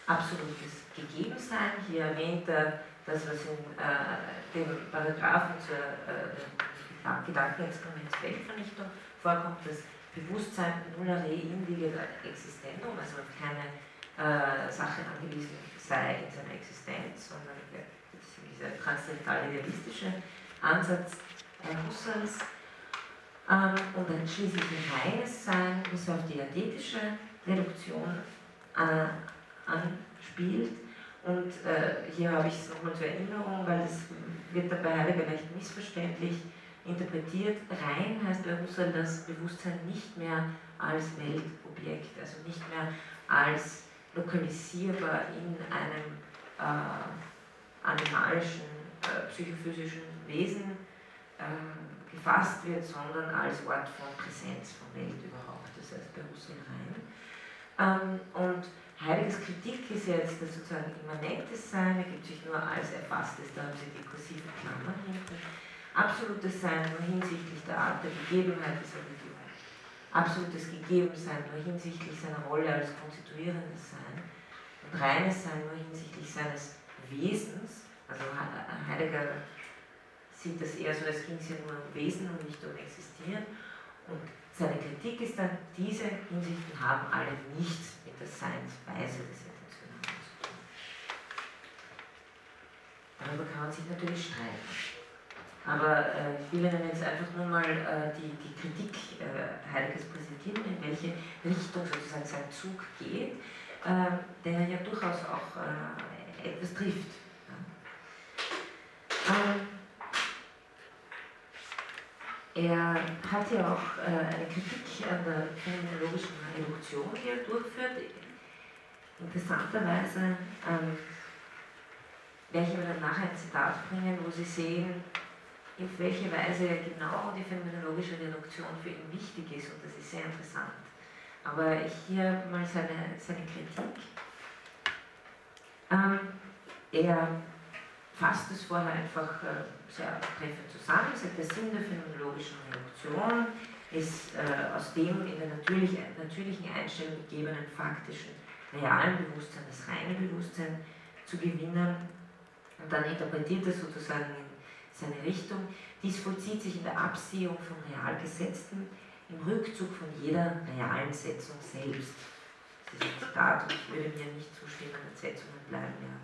Absolutes Gegebensein, hier erwähnt er das, was in äh, dem Paragraphen zur äh, Gedankenexperiments Weltvernichtung vorkommt, das Bewusstsein nulla re individuum existentum, also auf keine äh, Sache angewiesen sei in seiner Existenz, sondern dieser transzendental idealistische Ansatz äh, Husserls. Ähm, und dann schließlich ein reines Sein, das auf die athetische Reduktion äh, anspielt und äh, hier habe ich es nochmal zur Erinnerung, weil es wird dabei Heidegger leicht missverständlich interpretiert. Rein heißt bei Husserl das Bewusstsein nicht mehr als Weltobjekt, also nicht mehr als lokalisierbar in einem äh, animalischen, äh, psychophysischen Wesen äh, gefasst wird, sondern als Ort von Präsenz, von Welt überhaupt, das heißt bei Husserl rein. Ähm, und Heideggers Kritik ist jetzt das sozusagen immanentes Sein, ergibt sich nur als erfasstes, da haben Sie die kursive Klammer hinten. Absolutes Sein nur hinsichtlich der Art der Gegebenheit dieser Religion. Absolutes Gegebensein nur hinsichtlich seiner Rolle als konstituierendes Sein. Und reines Sein nur hinsichtlich seines Wesens. Also Heidegger sieht das eher so, als ging es ja nur um Wesen und nicht um Existieren. Und seine Kritik ist dann, diese Hinsichten haben alle nichts mit der Seinsweise des Intentionalen zu tun. Darüber kann man sich natürlich streiten. Aber äh, ich will Ihnen jetzt einfach nur mal äh, die, die Kritik äh, Heideggers präsentieren, in welche Richtung sozusagen sein Zug geht, äh, der ja durchaus auch äh, etwas trifft. Ähm, er hat ja auch äh, eine Kritik an der phänomenologischen Reduktion, die er durchführt. Interessanterweise ähm, werde ich dann nachher ein Zitat bringen, wo Sie sehen, in welcher Weise genau die phänomenologische Reduktion für ihn wichtig ist und das ist sehr interessant. Aber hier mal seine, seine Kritik. Ähm, er fasst es vorher einfach äh, sehr treffend zusammen. Sagt, der Sinn der phänomenologischen Reduktion ist äh, aus dem in der natürlich, natürlichen Einstellung gegebenen faktischen realen Bewusstsein das reine Bewusstsein zu gewinnen. Und dann interpretiert er sozusagen in seine Richtung. Dies vollzieht sich in der Absehung von Realgesetzten, im Rückzug von jeder realen Setzung selbst. Das ist ein Zitat und ich würde mir nicht zustimmen, Setzungen bleiben ja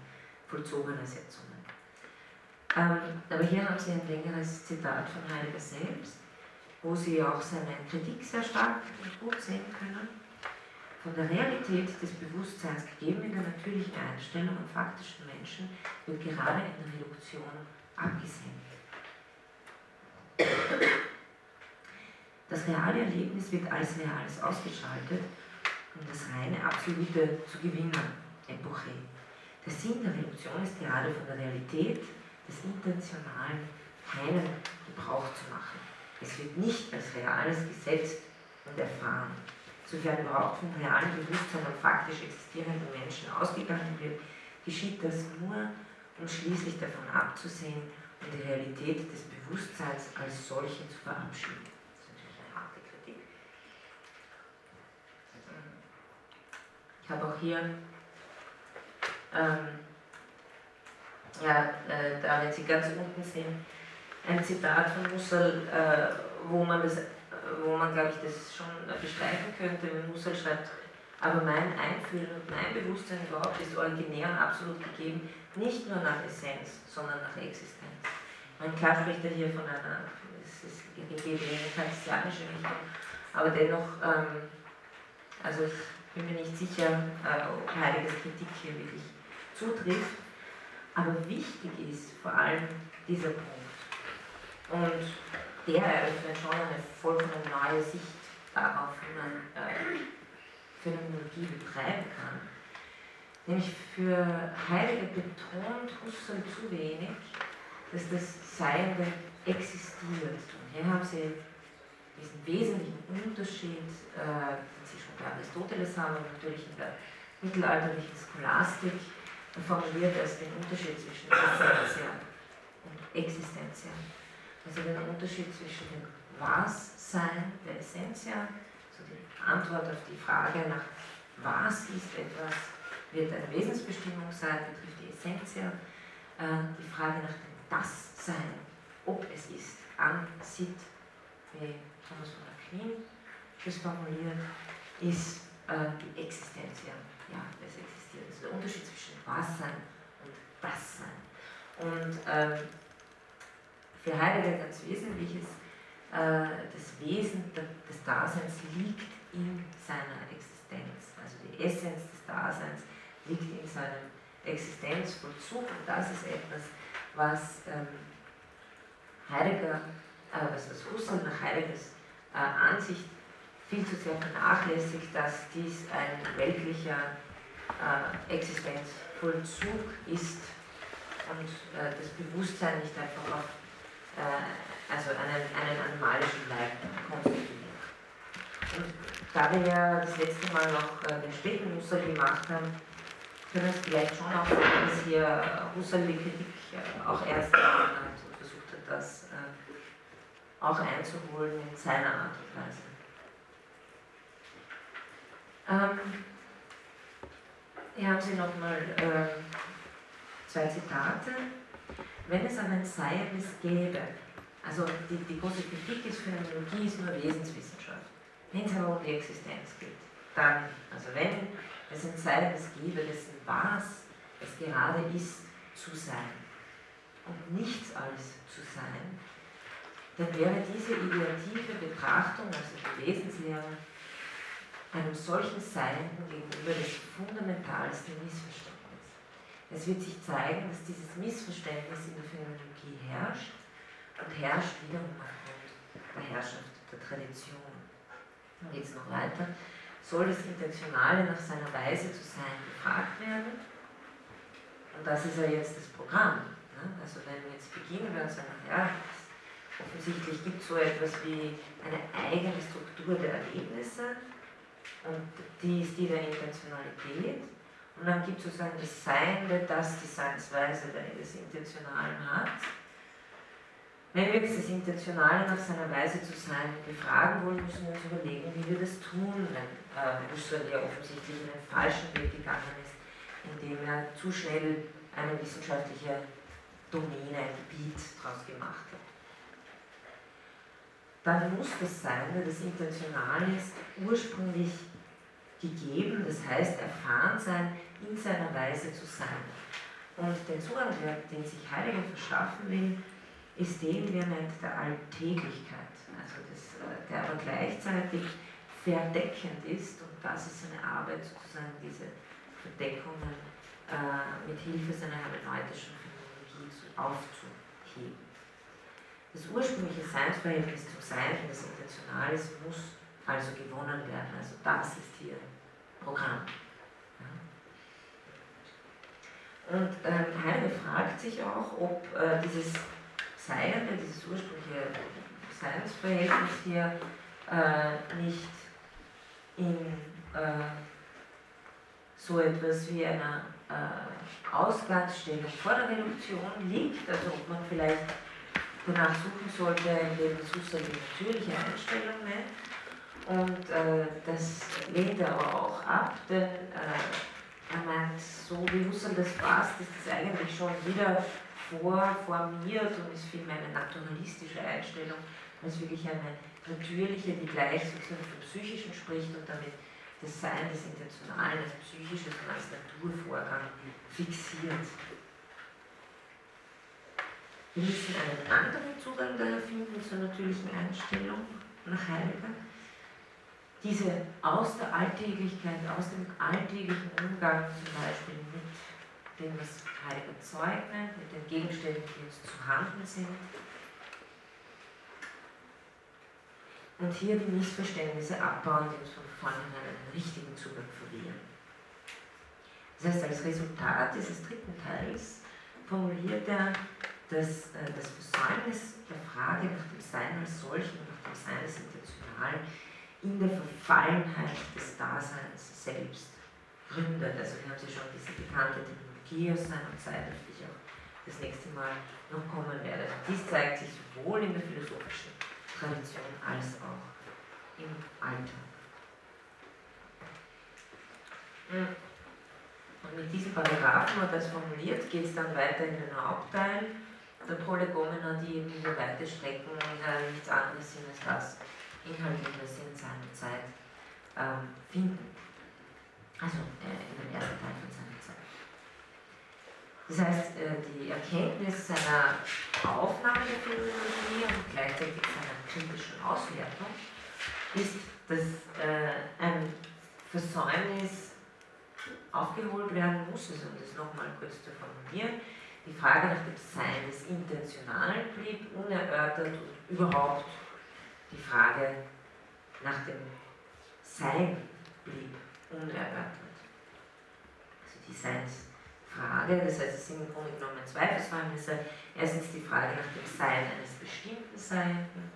vollzogene Setzungen. Ähm, aber hier haben Sie ein längeres Zitat von Heidegger selbst, wo Sie auch seine Kritik sehr stark und gut sehen können. Von der Realität des Bewusstseins gegeben in der natürlichen Einstellung und faktischen Menschen wird gerade in der Reduktion abgesehen. Das reale Erlebnis wird als Reales ausgeschaltet, um das reine Absolute zu gewinnen. Epoche. Der Sinn der Reduktion ist gerade von der Realität des Intentionalen keinen Gebrauch zu machen. Es wird nicht als Reales gesetzt und erfahren. Sofern überhaupt vom realen Bewusstsein und faktisch existierenden Menschen ausgegangen wird, geschieht das nur, um schließlich davon abzusehen und die Realität des Bewusstseins als solche zu verabschieden. Das ist natürlich eine harte Kritik. Ich habe auch hier ähm, ja, äh, da, wenn Sie ganz unten sehen, ein Zitat von Husserl, äh, wo man das, wo man, glaube ich, das schon bestreiten könnte, wenn Husserl schreibt, aber mein Einfühlen und mein Bewusstsein überhaupt ist originär und absolut gegeben, nicht nur nach Essenz, sondern nach Existenz. Man klar spricht er hier von einer, es ist gegeben kantianische Richtung, aber dennoch, ähm, also ich bin mir nicht sicher, äh, ob Heideggers Kritik hier wirklich zutrifft. Aber wichtig ist vor allem dieser Punkt. Und der eröffnet schon eine vollkommen neue Sicht darauf, wie man äh, Phänomenologie betreiben kann. Nämlich für Heidegger betont Husserl zu wenig, dass das Seiende existiert. Und hier haben Sie diesen wesentlichen Unterschied, äh, den Sie schon bei Aristoteles haben natürlich in der mittelalterlichen Scholastik, formuliert als den Unterschied zwischen Essentia und Existentia. Also den Unterschied zwischen dem Was-Sein der Essentia, also die Antwort auf die Frage nach was ist etwas, wird eine Wesensbestimmung sein, betrifft die Essentia. Äh, die Frage nach dem Das-Sein, ob es ist, an sit, wie Thomas von Aquin das formuliert, ist äh, die Existentia. Ja, es existiert. Also der Unterschied zwischen Was-Sein und Das-Sein. Und ähm, für Heidegger ganz Wesentliches, äh, das Wesen des Daseins liegt in seiner Existenz. Also die Essenz des Daseins liegt in seinem Existenzvollzug und das ist etwas, was ähm, Heidegger, äh, was, was Husserl nach Heideggers äh, Ansicht viel zu sehr vernachlässigt, dass dies ein weltlicher äh, Existenzvollzug ist und äh, das Bewusstsein nicht einfach auf äh, also einen, einen animalischen Leib konstituiert. Und da wir ja das letzte Mal noch äh, den späten Husserl gemacht haben, können wir es vielleicht schon auch sagen, dass hier Husserl die Kritik auch ernst genommen hat und versucht hat, das äh, auch einzuholen in seiner Art und Weise. Ähm, hier haben Sie nochmal äh, zwei Zitate. Wenn es aber ein Seiendes gäbe, also die, die große Kritik ist, Phänomenologie ist nur Wesenswissenschaft. Wenn es aber um die Existenz geht, dann, also wenn es ein Seiendes gäbe, dessen was es gerade ist, zu sein und nichts als zu sein, dann wäre diese ideative Betrachtung, also die Wesenslehre, einem solchen Sein gegenüber das fundamentalste Missverständnis. Es wird sich zeigen, dass dieses Missverständnis in der Phänomenologie herrscht und herrscht wiederum aufgrund der Herrschaft der Tradition. Geht es noch weiter. Soll das Intentionale nach seiner Weise zu sein gefragt werden? Und das ist ja jetzt das Programm. Ne? Also wenn wir jetzt beginnen und sagen, ja, offensichtlich gibt es so etwas wie eine eigene Struktur der Erlebnisse, und die ist die der Intentionalität. Und dann gibt es sozusagen das Seiende, das die Seinsweise des Intentionalen hat. Wenn wir jetzt das Intentionale nach seiner Weise zu sein befragen wollen, müssen wir uns überlegen, wie wir das tun, wenn äh, Husserl ja offensichtlich in einen falschen Weg gegangen ist, indem er zu schnell eine wissenschaftliche Domäne, ein Gebiet daraus gemacht hat. Dann muss das Sein, das intentional ist, ursprünglich gegeben, das heißt erfahren sein, in seiner Weise zu sein. Und den Zugang, den sich Heidegger verschaffen will, ist den, wie er nennt, der Alltäglichkeit. Also das, äh, der aber gleichzeitig verdeckend ist und das ist seine Arbeit, sozusagen diese Verdeckungen äh, mit Hilfe seiner hermeneutischen aufzuheben. Das ursprüngliche Seinsverhältnis zum Sein das Intentionales muss also gewonnen werden. Also das ist hier Programm. Und ähm, Heidegger fragt sich auch, ob äh, dieses Seiende, dieses ursprüngliche Seinsverhältnis hier äh, nicht in äh, so etwas wie einer äh, Ausgangsstellung vor der Reduktion liegt, also ob man vielleicht danach suchen sollte, indem man Husserl die natürliche Einstellung nennt und äh, das lehnt er aber auch ab, denn äh, er meint, so wie Husserl das fasst, ist das eigentlich schon wieder vorformiert und ist vielmehr eine naturalistische Einstellung als wirklich eine natürliche, die gleich sozusagen vom Psychischen spricht und damit das Sein des Intentionalen als Psychisches und als Naturvorgang fixiert. Wir müssen einen anderen Zugang daher finden zur natürlichen Einstellung nach Heidegger diese aus der Alltäglichkeit, aus dem alltäglichen Umgang zum Beispiel mit dem, was Heidegger Zeug mit den Gegenständen, die uns zu Handen sind. Und hier die Missverständnisse abbauen, die uns von vornherein einen richtigen Zugang verlieren. Das heißt, als Resultat dieses dritten Teils formuliert er dass, äh, das Versäumnis der Frage nach dem Sein als solchen, nach dem Sein des Intentionalen, in der Verfallenheit des Daseins selbst gründet. Also wir haben Sie schon diese bekannte Technologie aus seiner Zeit, auf die ich auch das nächste Mal noch kommen werde. Dies zeigt sich sowohl in der philosophischen Tradition als auch im Alltag. Und mit diesem Paragraphen, wo das formuliert, geht es dann weiter in den Hauptteil der Prolegomena, die eben über weite Strecken äh, nichts anderes sind als das, Inhalte, das sie in seiner Zeit ähm, finden. Also äh, in dem ersten Teil von seiner Zeit. Das heißt, äh, die Erkenntnis seiner Aufnahme der Phänomenologie und gleichzeitig seiner kritischen Auswertung ist, dass äh, ein Versäumnis aufgeholt werden muss, also um das nochmal kurz zu formulieren. Die Frage nach dem Sein des Intentionalen blieb unerörtert und überhaupt die Frage nach dem Sein blieb unerörtert. Also die Seinsfrage Frage, das heißt, es sind im Grunde genommen zwei Versäumnisse. Erstens die Frage nach dem Sein eines bestimmten Seienden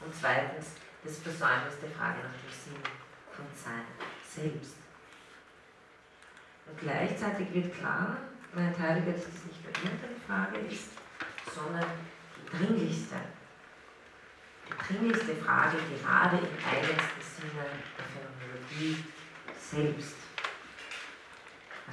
und zweitens das Versäumnis der Frage nach dem Sinn von Sein selbst. Und gleichzeitig wird klar, mein Heidegger, dass das nicht nur irgendeine Frage ist, sondern die dringlichste, die dringlichste Frage gerade im eigensten Sinne der Phänomenologie selbst.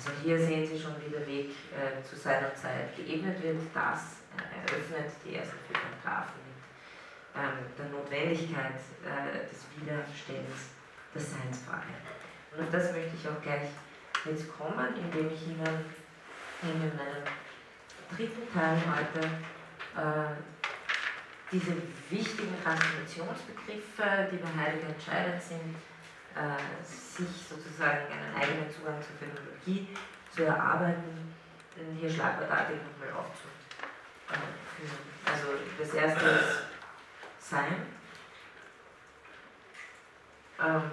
Also hier sehen Sie schon, wie der Weg äh, zu seiner Zeit geebnet wird. Das äh, eröffnet die ersten Philosophen mit ähm, der Notwendigkeit äh, des Wiederstellens der Seinsfrage. Und auf das möchte ich auch gleich jetzt kommen, indem ich Ihnen in meinem dritten Teil heute äh, diese wichtigen Transformationsbegriffe, die bei Heidegger entscheidend sind, äh, sich sozusagen einen eigenen Zugang zur Phänomenologie zu erarbeiten, hier schlagwortartig nochmal aufzuführen. Also das erste ist Sein, ähm,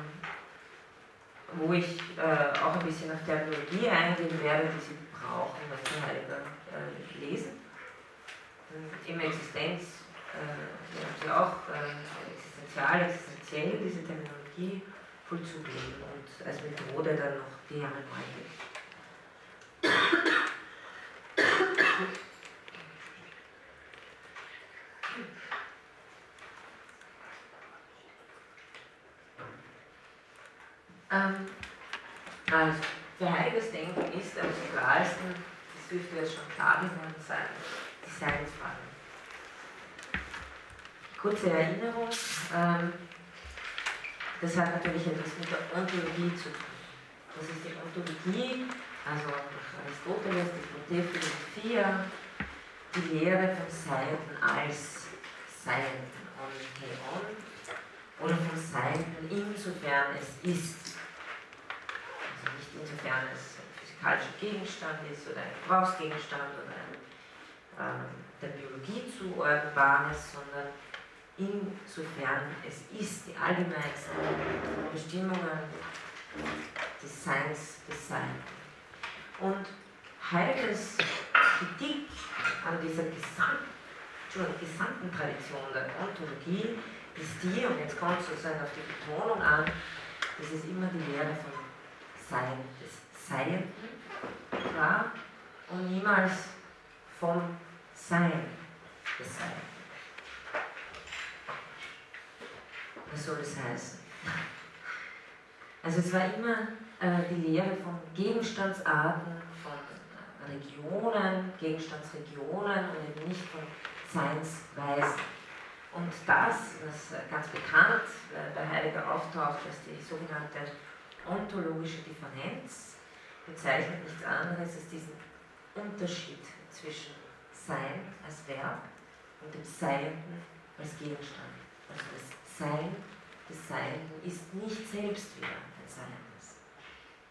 wo ich äh, auch ein bisschen auf Terminologie eingehen werde, die Sie brauchen, wenn Sie Heidegger äh, lesen. Im Existenz, äh, haben Sie auch äh, existenzial, existenziell diese Terminologie Vollzug und als Methode dann noch die Hermeneutik. Ähm, also, für heiliges Denken ist am zentralsten, das dürfte jetzt schon klar geworden sein, die Seinsfrage. Kurze Erinnerung. Ähm, das hat natürlich etwas mit der Ontologie zu tun. Das ist die Ontologie, also durch Aristoteles, die Protephilosophia, die Lehre von Seiten als Seienden, on Theon, oder von Seiten, insofern es ist. Also nicht insofern es ein physikalischer Gegenstand ist oder ein Gebrauchsgegenstand oder ein äh, der Biologie zuordnenbares, sondern insofern es ist die allgemeinsten Bestimmungen des Seins des Sein. Und Heideggers Kritik an dieser gesamten, gesamten Tradition der Ontologie ist die, und jetzt kommt sozusagen auf die Betonung an, dass es immer die Lehre vom Sein, des Seienden war und niemals vom Sein des Seienden. Was soll das heißen? Also es war immer äh, die Lehre von Gegenstandsarten, von äh, Regionen, Gegenstandsregionen und eben nicht von Seinsweisen. Und das, was äh, ganz bekannt äh, bei Heidegger auftaucht, ist die sogenannte ontologische Differenz, bezeichnet nichts anderes als diesen Unterschied zwischen Sein als Verb und dem Seienden als Gegenstand. Also das sein des Seienden ist nicht selbst wieder ein Seiendes.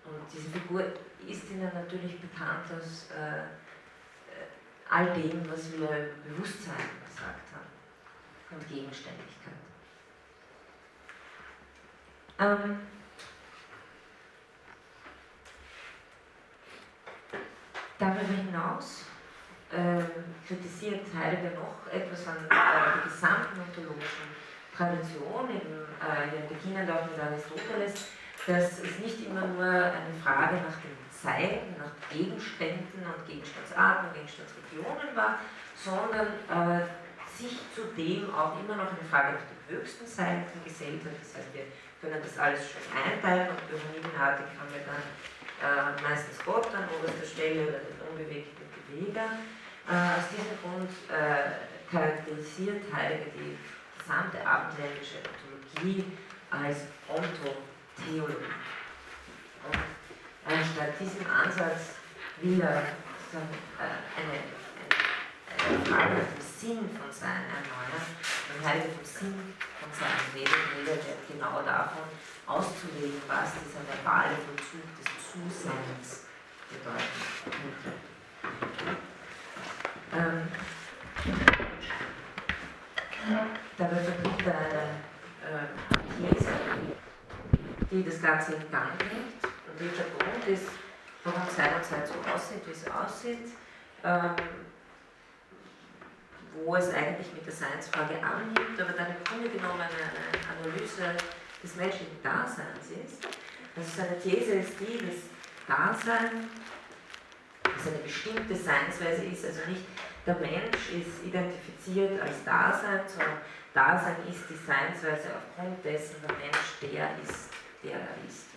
Und diese Figur ist ihnen natürlich bekannt aus äh, äh, all dem, was wir Bewusstsein gesagt haben und Gegenständigkeit. Ähm, darüber hinaus äh, kritisiert Heidegger noch etwas an äh, der gesamten ontologischen Tradition, eben äh, beginnend auch mit Aristoteles, dass es nicht immer nur eine Frage nach dem Sein, nach Gegenständen und Gegenstandsarten und Gegenstandsregionen war, sondern äh, sich zudem auch immer noch eine Frage nach dem höchsten Sein gesellt hat. Das heißt, wir können das alles schon einteilen und Pyramitenartig haben wir dann äh, meistens Gott an oberster Stelle oder den unbewegten Beweger. Äh, aus diesem Grund äh, charakterisiert Heidegger die gesamte abendländische Ontologie als Ontotheologie. Und anstatt diesem Ansatz will er äh, eine, eine, Frage nach Sinn von Sein erneuern. Und Heidegger vom Sinn von Sein redet, redet er genau davon, auszulegen, was dieser verbale Vollzug des Zuseins bedeuten könnte. Ähm, Dabei vertritt er eine äh, These, die das Ganze in Gang bringt. Und Richard Grund ist warum Zeit und Zeit so aussieht, wie es aussieht, ähm, wo es eigentlich mit der Seinsfrage annimmt, aber dann im Grunde genommen eine Analyse des menschlichen Daseins ist. Also seine These ist die, dass Dasein, dass eine bestimmte Seinsweise ist, also nicht der Mensch ist identifiziert als Dasein, sondern Dasein ist die Seinsweise aufgrund dessen der Mensch der ist, der er ist.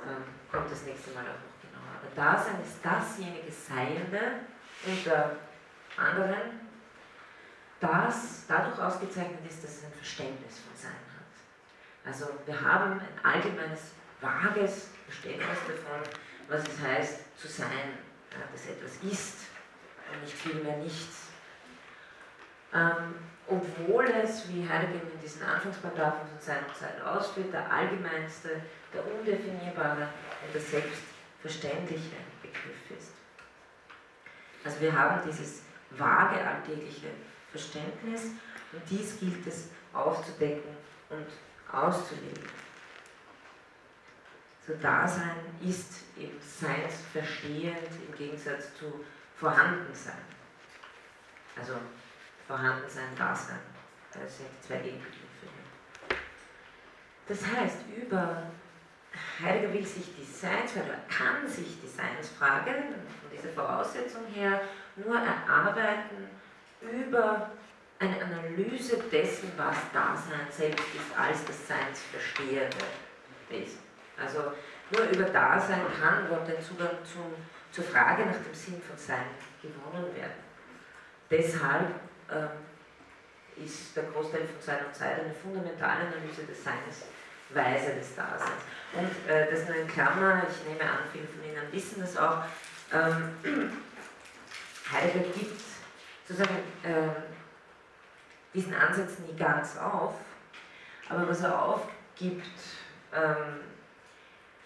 Ähm, kommt das nächste Mal auch noch genauer. Aber Dasein ist dasjenige Seiende unter anderen, das dadurch ausgezeichnet ist, dass es ein Verständnis von Sein hat. Also wir haben ein allgemeines, vages Verständnis davon, was es heißt zu sein, dass etwas ist und nicht vielmehr nichts. Ähm, obwohl es, wie Heidegger in diesen Anfangsparagraphen von seiner Zeit ausführt, der allgemeinste, der undefinierbare und der selbstverständliche Begriff ist. Also wir haben dieses vage alltägliche Verständnis und dies gilt es aufzudecken und auszulegen. So Dasein ist eben seinsverstehend im Gegensatz zu Vorhandensein. Also Vorhandensein, Dasein. Das sind die zwei Gegenbegriffe. Das heißt, über Heidegger will sich die Seinsfrage, kann sich die Seinsfrage von dieser Voraussetzung her nur erarbeiten über eine Analyse dessen, was Dasein selbst ist, als das Seinsverstehende Wesen. Also nur über Dasein kann überhaupt ein Zugang zum, zur Frage nach dem Sinn von Sein gewonnen werden. Deshalb ähm, ist der Großteil von Sein und Zeit eine fundamentale Analyse des Seines, Weise des Daseins. Und äh, das nur in Klammer, ich nehme an, viele von Ihnen wissen das auch, ähm, [clears throat] Heidegger gibt sozusagen äh, diesen Ansatz nie ganz auf, aber was er aufgibt, ähm,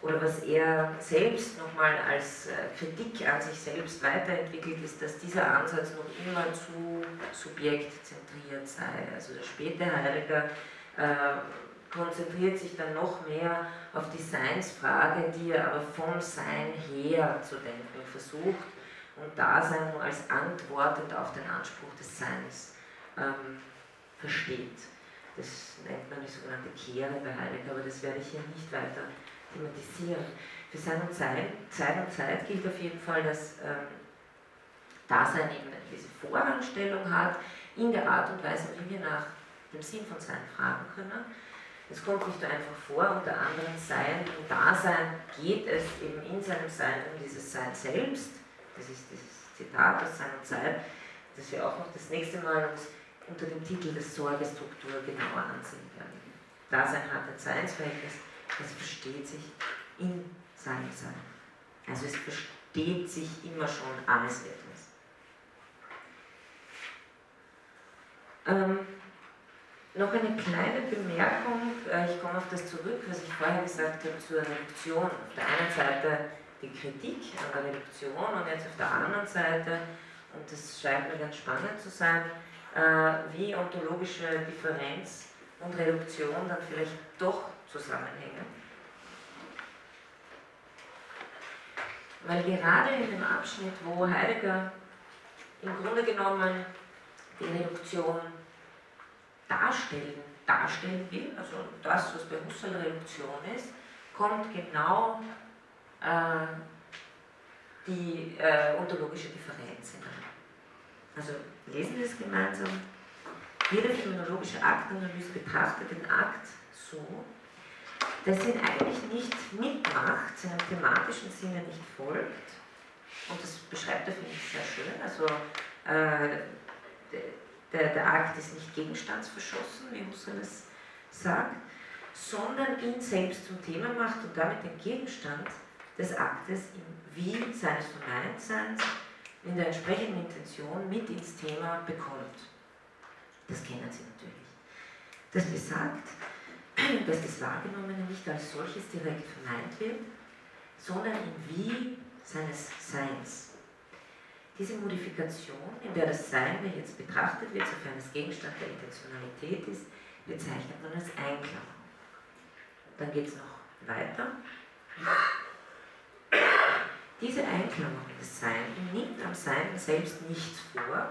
oder was er selbst nochmal als äh, Kritik an sich selbst weiterentwickelt, ist, dass dieser Ansatz noch immer zu subjektzentriert sei. Also der späte Heidegger äh, konzentriert sich dann noch mehr auf die Seinsfrage, die er aber vom Sein her zu denken versucht und Dasein nur als antwortend auf den Anspruch des Seins ähm, versteht. Das nennt man die sogenannte Kehre bei Heidegger, aber das werde ich hier nicht weiter thematisieren. Für Sein und Zeit, und Zeit gilt auf jeden Fall, dass ähm, Dasein eben diese Vorrangstellung hat, in der Art und Weise, wie wir nach dem Sinn von Sein fragen können. Es kommt nicht nur einfach vor, unter anderem Sein und Dasein geht es eben in seinem Sein um dieses Sein selbst. Das ist dieses Zitat aus Sein und Zeit, das wir auch noch das nächste Mal uns unter dem Titel des Sorgestruktur genauer ansehen werden. Dasein hat ein Seinsverhältnis es versteht sich in seinem Sein. Also es versteht sich immer schon alles etwas. Ähm, noch eine kleine Bemerkung, äh, ich komme auf das zurück, was ich vorher gesagt habe zur Reduktion. Auf der einen Seite die Kritik an der Reduktion und jetzt auf der anderen Seite, und das scheint mir ganz spannend zu sein, äh, wie ontologische Differenz und Reduktion dann vielleicht doch zusammenhängen. Weil gerade in dem Abschnitt, wo Heidegger im Grunde genommen die Reduktion darstellen, darstellen will, also das, was bei Husserl Reduktion ist, kommt genau äh, die äh, ontologische Differenz hinein. Also lesen wir es gemeinsam. Jede phänomenologische Aktanalyse betrachtet den Akt so, dass ihn eigentlich nicht mitmacht, seinem thematischen Sinne nicht folgt. Und das beschreibt er, finde ich, sehr schön. Also äh, der, der Akt ist nicht gegenstandsverschossen, wie Husserl es sagt, sondern ihn selbst zum Thema macht und damit den Gegenstand des Aktes im Wie seines Vermeintseins in der entsprechenden Intention mit ins Thema bekommt. Das kennen Sie natürlich. Das besagt, dass das Wahrgenommene nicht als solches direkt vermeint wird, sondern im Wie seines Seins. Diese Modifikation, in der das Sein, der jetzt betrachtet wird, sofern es Gegenstand der Intentionalität ist, bezeichnet man als Einklang. Dann geht es noch weiter. Diese Einklammerung des Sein nimmt am Sein selbst nichts vor.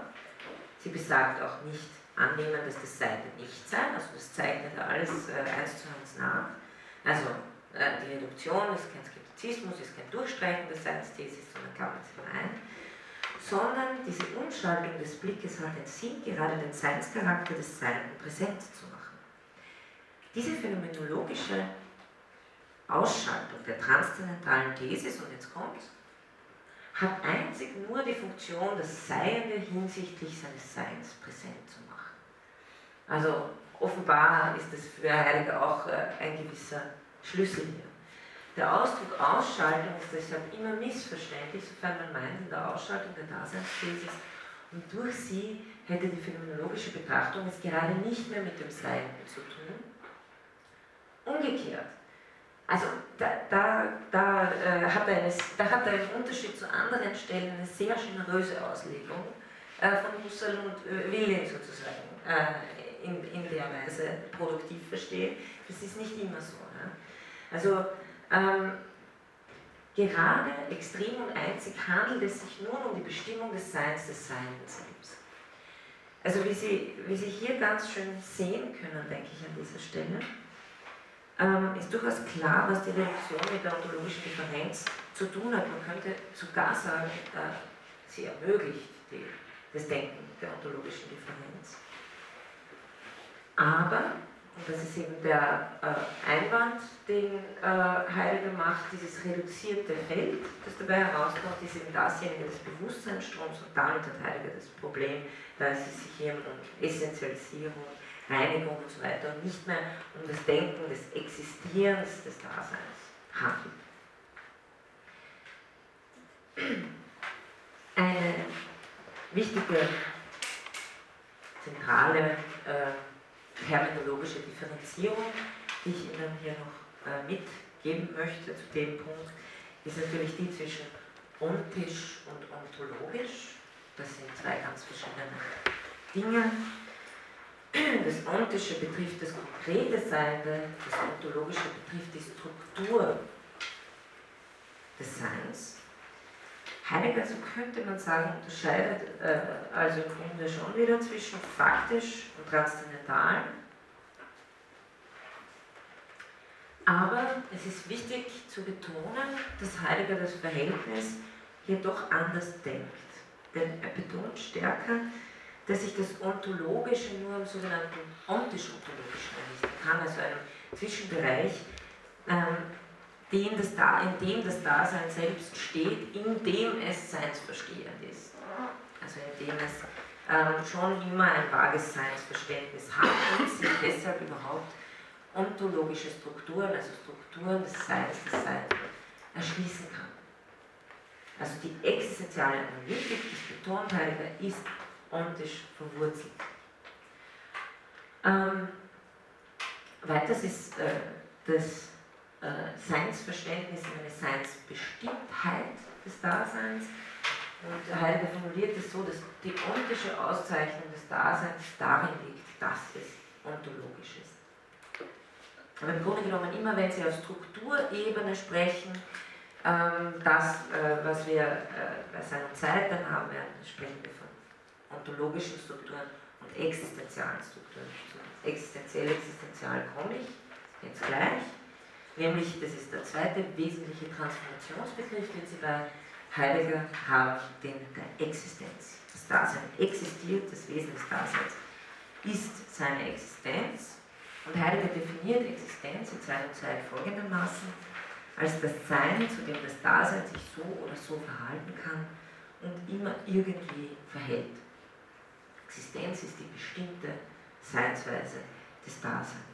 Sie besagt auch nicht annehmen, dass das Sein nicht sein, also das zeichnet alles äh, eins zu eins nach. Also äh, die Reduktion ist kein Skeptizismus, ist kein Durchstreichen der Seinsthesis, sondern klammert sie ein, sondern diese Umschaltung des Blickes hat den Sinn, gerade den Seinscharakter des Seienden präsent zu machen. Diese phänomenologische Ausschaltung der transzendentalen Thesis, und jetzt kommt's, hat einzig nur die Funktion, das Seiende hinsichtlich seines Seins präsent zu machen. Also offenbar ist das für Heidegger auch äh, ein gewisser Schlüssel hier. Der Ausdruck Ausschaltung ist deshalb immer missverständlich, sofern man meint, in der Ausschaltung der Daseinsthesis und durch sie hätte die phänomenologische Betrachtung es gerade nicht mehr mit dem Sein zu tun. Umgekehrt. Also da, da, da, äh, hat er eine, da hat er im Unterschied zu anderen Stellen eine sehr generöse Auslegung äh, von Husserl und äh, will ihn sozusagen äh, in, in der Weise produktiv verstehen. Das ist nicht immer so. Ne? Also ähm, gerade extrem und einzig handelt es sich nun um die Bestimmung des Seins des Seienden selbst. Also wie Sie, wie Sie hier ganz schön sehen können, denke ich an dieser Stelle, ähm, ist durchaus klar, was die Reduktion mit der ontologischen Differenz zu tun hat. Man könnte sogar sagen, äh, sie ermöglicht die, das Denken der ontologischen Differenz. Aber, und das ist eben der äh, Einwand, den äh, Heidegger macht, dieses reduzierte Feld, das dabei herauskommt, ist eben dasjenige des Bewusstseinsstroms und damit hat Heidegger das Problem, da es sich hier um Essentialisierung Reinigung und so weiter und nicht mehr um das Denken des Existierens des Daseins handelt. Eine wichtige, zentrale äh, terminologische Differenzierung, die ich Ihnen hier noch äh, mitgeben möchte zu dem Punkt, ist natürlich die zwischen ontisch und ontologisch. Das sind zwei ganz verschiedene Dinge. Das Ontische betrifft das konkrete Seiende, das Ontologische betrifft die Struktur des Seins. Heidegger, so könnte man sagen, unterscheidet äh, also im Grunde schon wieder zwischen faktisch und transzendental. Aber es ist wichtig zu betonen, dass Heidegger das Verhältnis hier doch anders denkt. Denn er betont stärker, dass sich das Ontologische nur im sogenannten ontisch-ontologischen errichten kann, also einem Zwischenbereich, ähm, den das da, in dem das Dasein selbst steht, in dem es seinsverstehend ist. Also in dem es ähm, schon immer ein vages Seinsverständnis hat und sich deshalb überhaupt ontologische Strukturen, also Strukturen des Seins, des Seins, erschließen kann. Also die existenziale Analytik, das betont Heidegger, ist ontisch verwurzelt. Ähm, weiters ist äh, das äh, Seinsverständnis eine Seinsbestimmtheit des Daseins. Und Heidegger formuliert es so, dass die ontische Auszeichnung des Daseins darin liegt, dass es ontologisch ist. Aber im Grunde genommen, immer wenn Sie auf Strukturebene sprechen, ähm, das, äh, was wir äh, bei seiner Zeit dann haben werden, sprechen wir von ontologischen Strukturen und existenzialen Strukturen. Existenziell, existenzial komme ich jetzt gleich. Nämlich, das ist der zweite wesentliche Transformationsbegriff, den Sie bei Heidegger haben, den der Existenz. Das Dasein existiert, das Wesen des Daseins ist seine Existenz. Und Heidegger definiert Existenz in seiner Zeit folgendermaßen als das Sein, zu dem das Dasein sich so oder so verhalten kann und immer irgendwie verhält. Existenz ist die bestimmte Seinsweise des Daseins.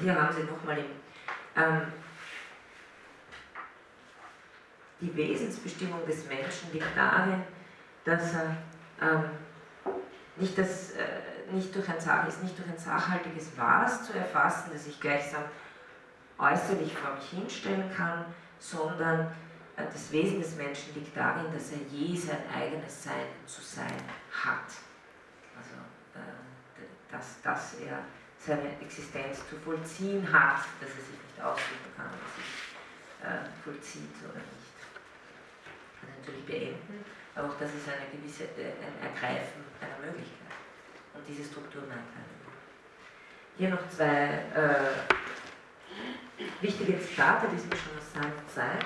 Hier haben Sie nochmal ähm, die Wesensbestimmung des Menschen liegt darin, dass er ähm, nicht, das, äh, nicht, durch ein, ist nicht durch ein sachhaltiges Was zu erfassen, das ich gleichsam äußerlich vor mich hinstellen kann, sondern äh, das Wesen des Menschen liegt darin, dass er je sein eigenes Sein zu sein hat. Also, äh, dass, dass er seine Existenz zu vollziehen hat, dass er sich nicht aussuchen kann, sich äh, vollzieht oder nicht. Also natürlich beenden, aber auch das ist eine gewisse, ein Ergreifen einer Möglichkeit und diese Strukturen einteilen. Hier noch zwei äh, wichtige Zitate, die es mir schon aus seiner Zeit.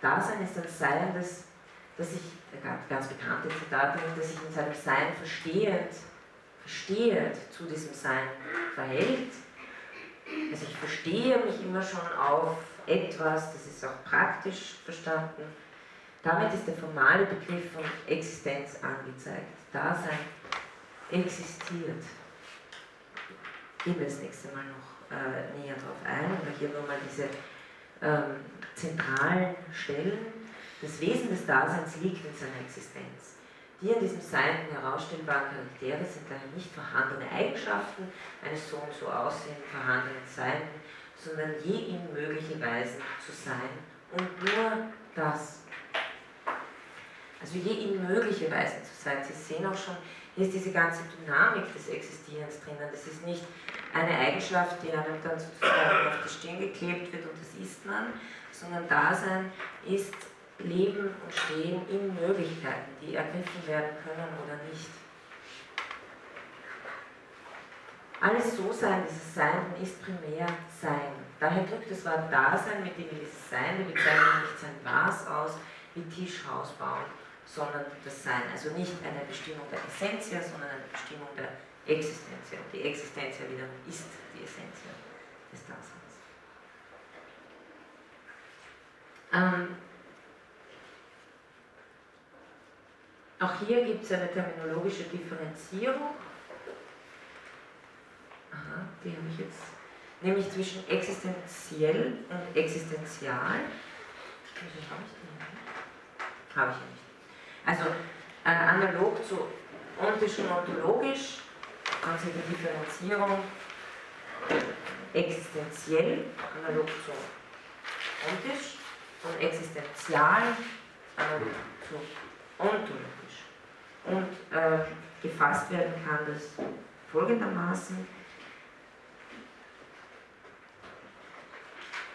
Dasein ist ein Sein, das, das sich, ganz bekannte Zitate, das sich in seinem Sein verstehend, verstehend zu diesem Sein verhält. Also ich verstehe mich immer schon auf etwas, das ist auch praktisch verstanden. Damit ist der formale Begriff von Existenz angezeigt. Dasein existiert. Gehen wir das nächste Mal noch äh, näher darauf ein, aber hier nochmal diese ähm, zentralen Stellen. Das Wesen des Daseins liegt in seiner Existenz. Die in diesem Sein herausstellbaren Charaktere sind daher nicht vorhandene Eigenschaften eines so und so aussehenden vorhandenen Sein, sondern je ihm mögliche Weisen zu sein und nur das. Also je ihm mögliche Weisen zu sein. Sie sehen auch schon, hier ist diese ganze Dynamik des Existierens drinnen. Das ist nicht eine Eigenschaft, die einem dann sozusagen auf die Stirn geklebt wird und das ist man, sondern Dasein ist Leben und Stehen in Möglichkeiten, die ergriffen werden können oder nicht. Alles So-Sein, dieses Sein ist primär Sein. Daher drückt das Wort Dasein, mit dem dieses Sein, wir bezeichnen nicht sein Was aus, wie Tischhaus bauen, sondern das Sein. Also nicht eine Bestimmung der Essenz, sondern eine Bestimmung der Existenz. Die Existenz wiederum ist die Essenz des Daseins. Ähm, auch hier gibt es eine terminologische Differenzierung. Aha, die habe ich jetzt. Nämlich zwischen existenziell und existenzial. Habe ich? Habe nicht. Also äh, analog zu ontisch und ontologisch, also die Differenzierung existenziell, analog zu ontisch und existenzial, analog zu ontologisch. Und äh, gefasst werden kann das folgendermaßen.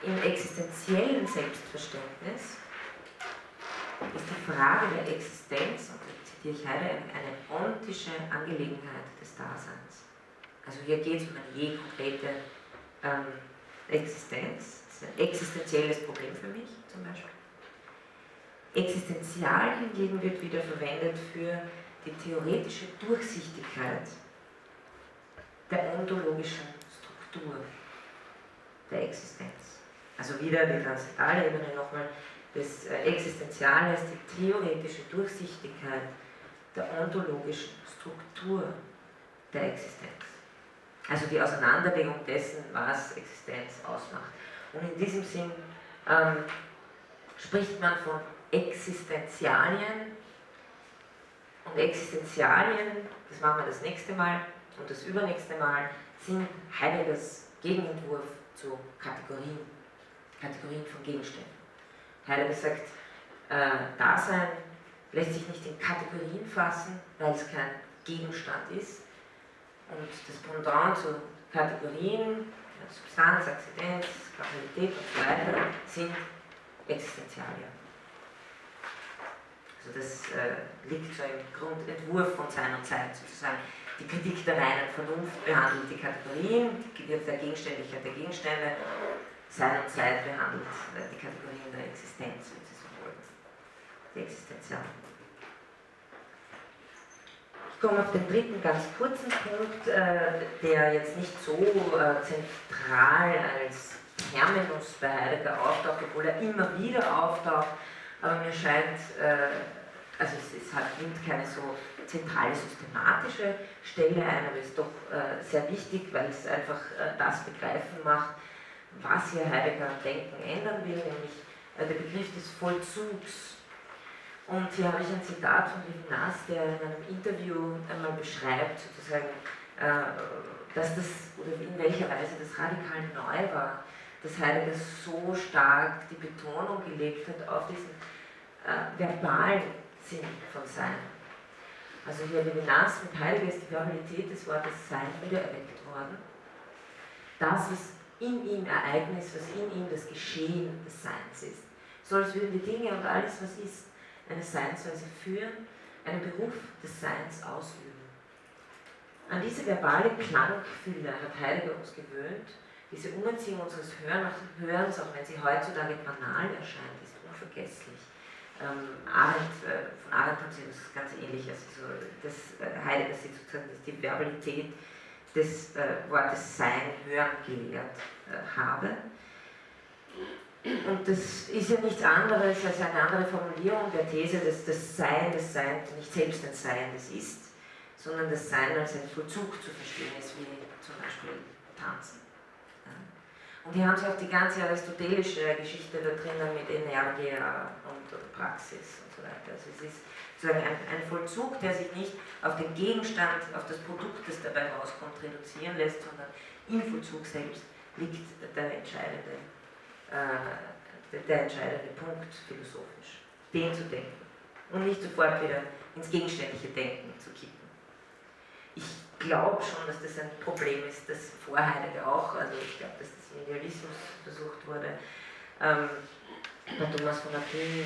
Im existenziellen Selbstverständnis ist die Frage der Existenz, und da zitiere ich Heidegger, eine ontische Angelegenheit des Daseins. Also hier geht es um eine je konkrete ähm, Existenz. Das ist ein existenzielles Problem für mich zum Beispiel. Existenzial hingegen wird wieder verwendet für die theoretische Durchsichtigkeit der ontologischen Struktur der Existenz. Also wieder die transzendale Ebene nochmal das äh, Existenziale ist die theoretische Durchsichtigkeit der ontologischen Struktur der Existenz. Also die Auseinanderlegung dessen, was Existenz ausmacht. Und in diesem Sinn ähm, spricht man von Existenzialien. Und Existenzialien, das machen wir das nächste Mal und das übernächste Mal, sind Heideggers Gegenentwurf zu Kategorien, Kategorien von Gegenständen. Heidegger sagt, äh, Dasein lässt sich nicht in Kategorien fassen, weil es kein Gegenstand ist. Und das Pendant zu Kategorien, Substanz, Akzidenz, Kausalität und so weiter, sind Existenzialien. Also das äh, liegt so im Grundentwurf von seiner Zeit sozusagen. Die Kritik der reinen Vernunft behandelt die Kategorien, die der Gegenständlichkeit der Gegenstände seiner Zeit behandelt, äh, die Kategorien der Existenz, wenn Sie so wollen, die Existenzial. Ich komme auf den dritten ganz kurzen Punkt, äh, der jetzt nicht so zentral als Terminus bei Heidegger auftaucht, obwohl er immer wieder auftaucht, aber mir scheint, also es, es hat, keine so zentrale systematische Stelle ein, aber es ist doch sehr wichtig, weil es einfach das begreifen macht, was hier Heidegger am Denken ändern will, nämlich äh, der Begriff des Vollzugs. Und hier habe ich ein Zitat von Levinas, der in einem Interview einmal beschreibt, sozusagen, äh, dass das, oder in welcher Weise das radikal neu war, dass Heidegger so stark die Betonung gelegt hat auf diesen äh, verbalen Sinn von Sein. Also hier Levinas mit Heidegger ist die Verbalität des Wortes Sein wiedererweckt worden. Das ist in ihm Ereignis, was in ihm das Geschehen des Seins ist. so als würden die Dinge und alles, was ist, eine Seinsweise führen, einen Beruf des Seins ausüben. An diese verbale Klangfülle hat Heidegger uns gewöhnt. Diese Umerziehung unseres Hörens, auch wenn sie heutzutage banal erscheint, ist unvergesslich. Ähm, Arendt, äh, von haben sie etwas ganz Ähnliches. Also das äh, Heidegger sieht sozusagen, dass die Verbalität des äh, Wortes Sein, Hören gelehrt äh, habe. Und das ist ja nichts anderes als eine andere Formulierung der These, dass das Sein das Sein nicht selbst ein Sein das ist, sondern das Sein als ein Vollzug zu verstehen ist, wie zum Beispiel Tanzen. Und hier haben sie auch die ganze aristotelische Geschichte da drinnen mit Energia und, Praxis und so weiter. Also es ist sozusagen ein, ein, Vollzug, der sich nicht auf den Gegenstand, auf das Produkt, das dabei rauskommt, reduzieren lässt, sondern im Vollzug selbst liegt der entscheidende äh, der entscheidende Punkt philosophisch, den zu denken und nicht sofort wieder ins gegenständliche Denken zu kippen. Ich glaube schon, dass das ein Problem ist, das vor Heidegger auch, also ich glaube, dass das im Idealismus versucht wurde, ähm, bei Thomas von Aquin,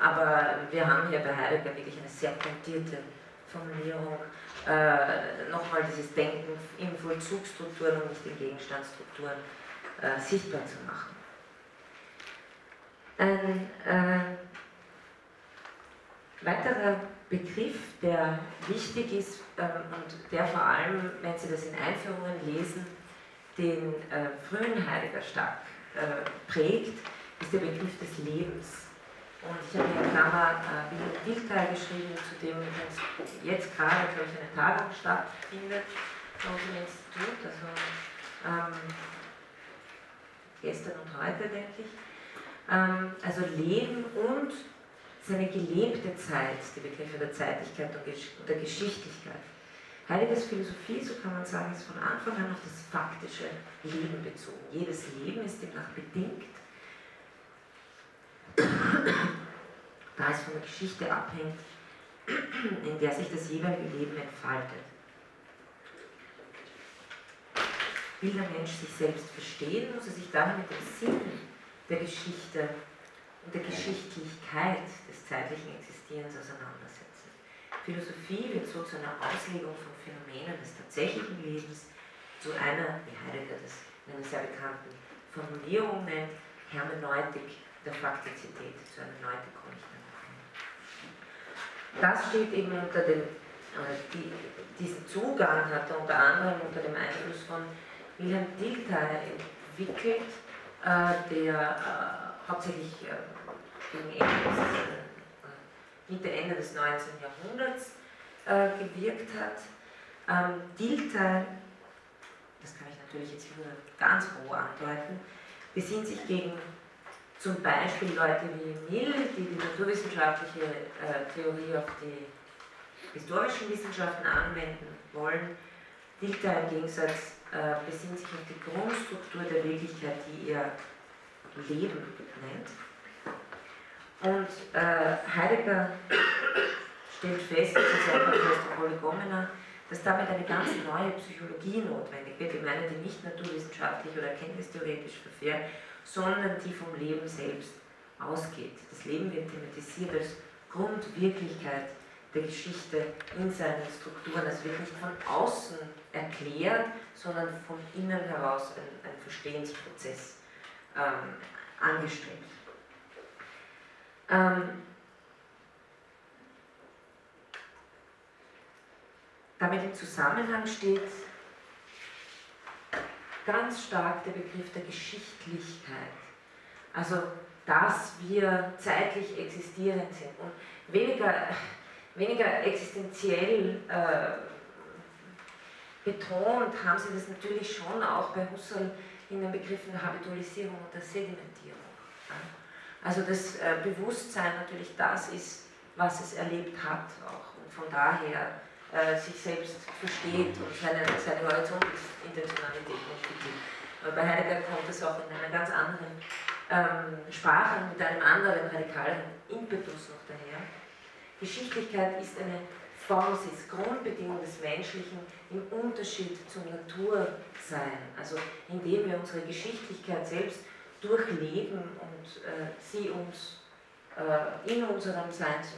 aber wir haben hier bei Heidegger wirklich eine sehr pointierte Formulierung, äh, nochmal dieses Denken in Vollzugsstrukturen und nicht in Gegenstandsstrukturen äh, sichtbar zu machen. Ein äh, weiterer Begriff, der wichtig ist ähm, und der vor allem, wenn Sie das in Einführungen lesen, den äh, frühen Heidegger stark äh, prägt, ist der Begriff des Lebens. Und ich habe hier Klammer äh, Wilhelm Dilthey geschrieben, zu dem jetzt gerade, glaube ich, eine Tagung stattfindet bei unserem Institut, also ähm, gestern und heute, denke ich. Ähm, also Leben und seine gelebte Zeit, die Begriffe der Zeitlichkeit und der Geschichtlichkeit. Heiliges Philosophie, so kann man sagen, ist von Anfang an auf das faktische Leben bezogen. Jedes Leben ist demnach bedingt, da es von der Geschichte abhängt, in der sich das jeweilige Leben entfaltet. Will der Mensch sich selbst verstehen, muss er sich daher mit dem Sinn der Geschichte und der Geschichtlichkeit des zeitlichen Existierens auseinandersetzen. Philosophie wird so zu einer Auslegung von Phänomenen des tatsächlichen Lebens, zu einer, wie Heidegger das in einer sehr bekannten Formulierung nennt, Hermeneutik der Faktizität. Zu einer Neutik komme ich dann Das steht eben unter dem, äh, die, diesen Zugang hat er unter anderem unter dem Einfluss von Wilhelm Dilthey entwickelt, äh, der äh, hauptsächlich äh, gegen Ende des, Mitte, Ende des 19. Jahrhunderts gewirkt hat. Ähm, Dilthey, das kann ich natürlich jetzt nur ganz roh andeuten, besinnt sich gegen zum Beispiel Leute wie Mill, die die naturwissenschaftliche äh, Theorie auf die historischen Wissenschaften anwenden wollen. Dilthey im Gegensatz äh, besinnt sich auf die Grundstruktur der Wirklichkeit, die er Leben nennt. Und äh, Heidegger stellt fest, einfach aus Polygomena, dass damit eine ganz neue Psychologie notwendig wird. Ich meine, die nicht naturwissenschaftlich oder erkenntnistheoretisch verfährt, sondern die vom Leben selbst ausgeht. Das Leben wird thematisiert als Grundwirklichkeit der Geschichte in seinen Strukturen. Es wird nicht von außen erklärt, sondern von innen heraus ein, ein Verstehensprozess ähm, angestrebt. Ähm, damit im Zusammenhang steht ganz stark der Begriff der Geschichtlichkeit. Also, dass wir zeitlich existierend sind und weniger weniger existenziell äh, betont haben sie das natürlich schon auch bei Husserl in den Begriffen der Habitualisierung und der Sedimentierung. Also das äh, Bewusstsein natürlich das ist, was es erlebt hat auch und von daher äh, sich selbst versteht und seine, seine Horizontintentionalität entwickelt. Aber bei Heidegger kommt es auch in einer ganz anderen ähm, Sprache, mit einem anderen radikalen Impetus noch daher. Geschichtlichkeit ist eine ist Grundbedingung des Menschlichen im Unterschied zum Natursein. Also indem wir unsere Geschichtlichkeit selbst durchleben und äh, sie uns äh, in unserem Seins,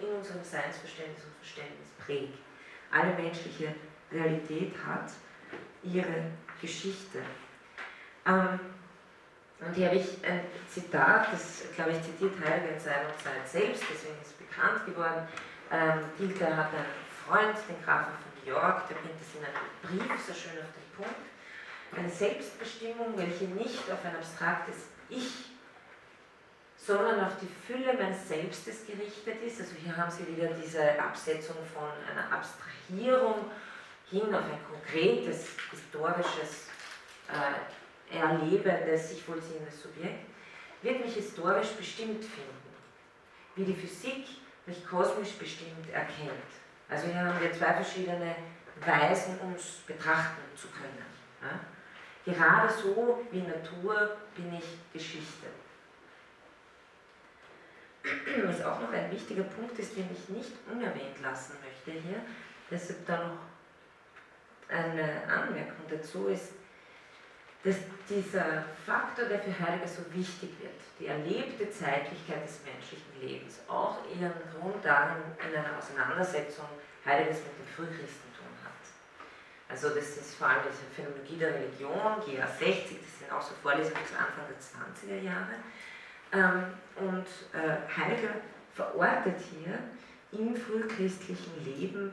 in unserem Seinsverständnis und Verständnis prägt. Alle menschliche Realität hat ihre Geschichte. Ähm, und hier habe ich ein Zitat, das, glaube ich, zitiert Heidegger in seiner Zeit selbst, deswegen ist es bekannt geworden. Ähm, Dilthey hat einen Freund, den Grafen von York, der bringt es in einem Brief so schön auf den Punkt. Eine Selbstbestimmung, welche nicht auf ein abstraktes Ich, sondern auf die Fülle meines Selbstes gerichtet ist. Also hier haben Sie wieder diese Absetzung von einer Abstrahierung hin auf ein konkretes, historisches äh, erlebendes, sich vollziehendes Subjekt, wird mich historisch bestimmt finden, wie die Physik mich kosmisch bestimmt erkennt. Also hier haben wir zwei verschiedene Weisen, es betrachten zu können. Ja? Gerade so wie Natur bin ich Geschichte. Was auch noch ein wichtiger Punkt ist, den ich nicht unerwähnt lassen möchte hier, deshalb da noch eine Anmerkung dazu ist, dass dieser Faktor, der für Heidegger so wichtig wird, die erlebte Zeitlichkeit des menschlichen Lebens, auch ihren Grund darin in einer Auseinandersetzung Heideggers mit dem Frühchristentum hat. Also das ist vor allem diese Phänomenologie der Religion, GA 60, das sind auch so Vorlesungen bis Anfang der 20er Jahre. Ähm, und äh, Heidegger verortet hier im frühchristlichen Leben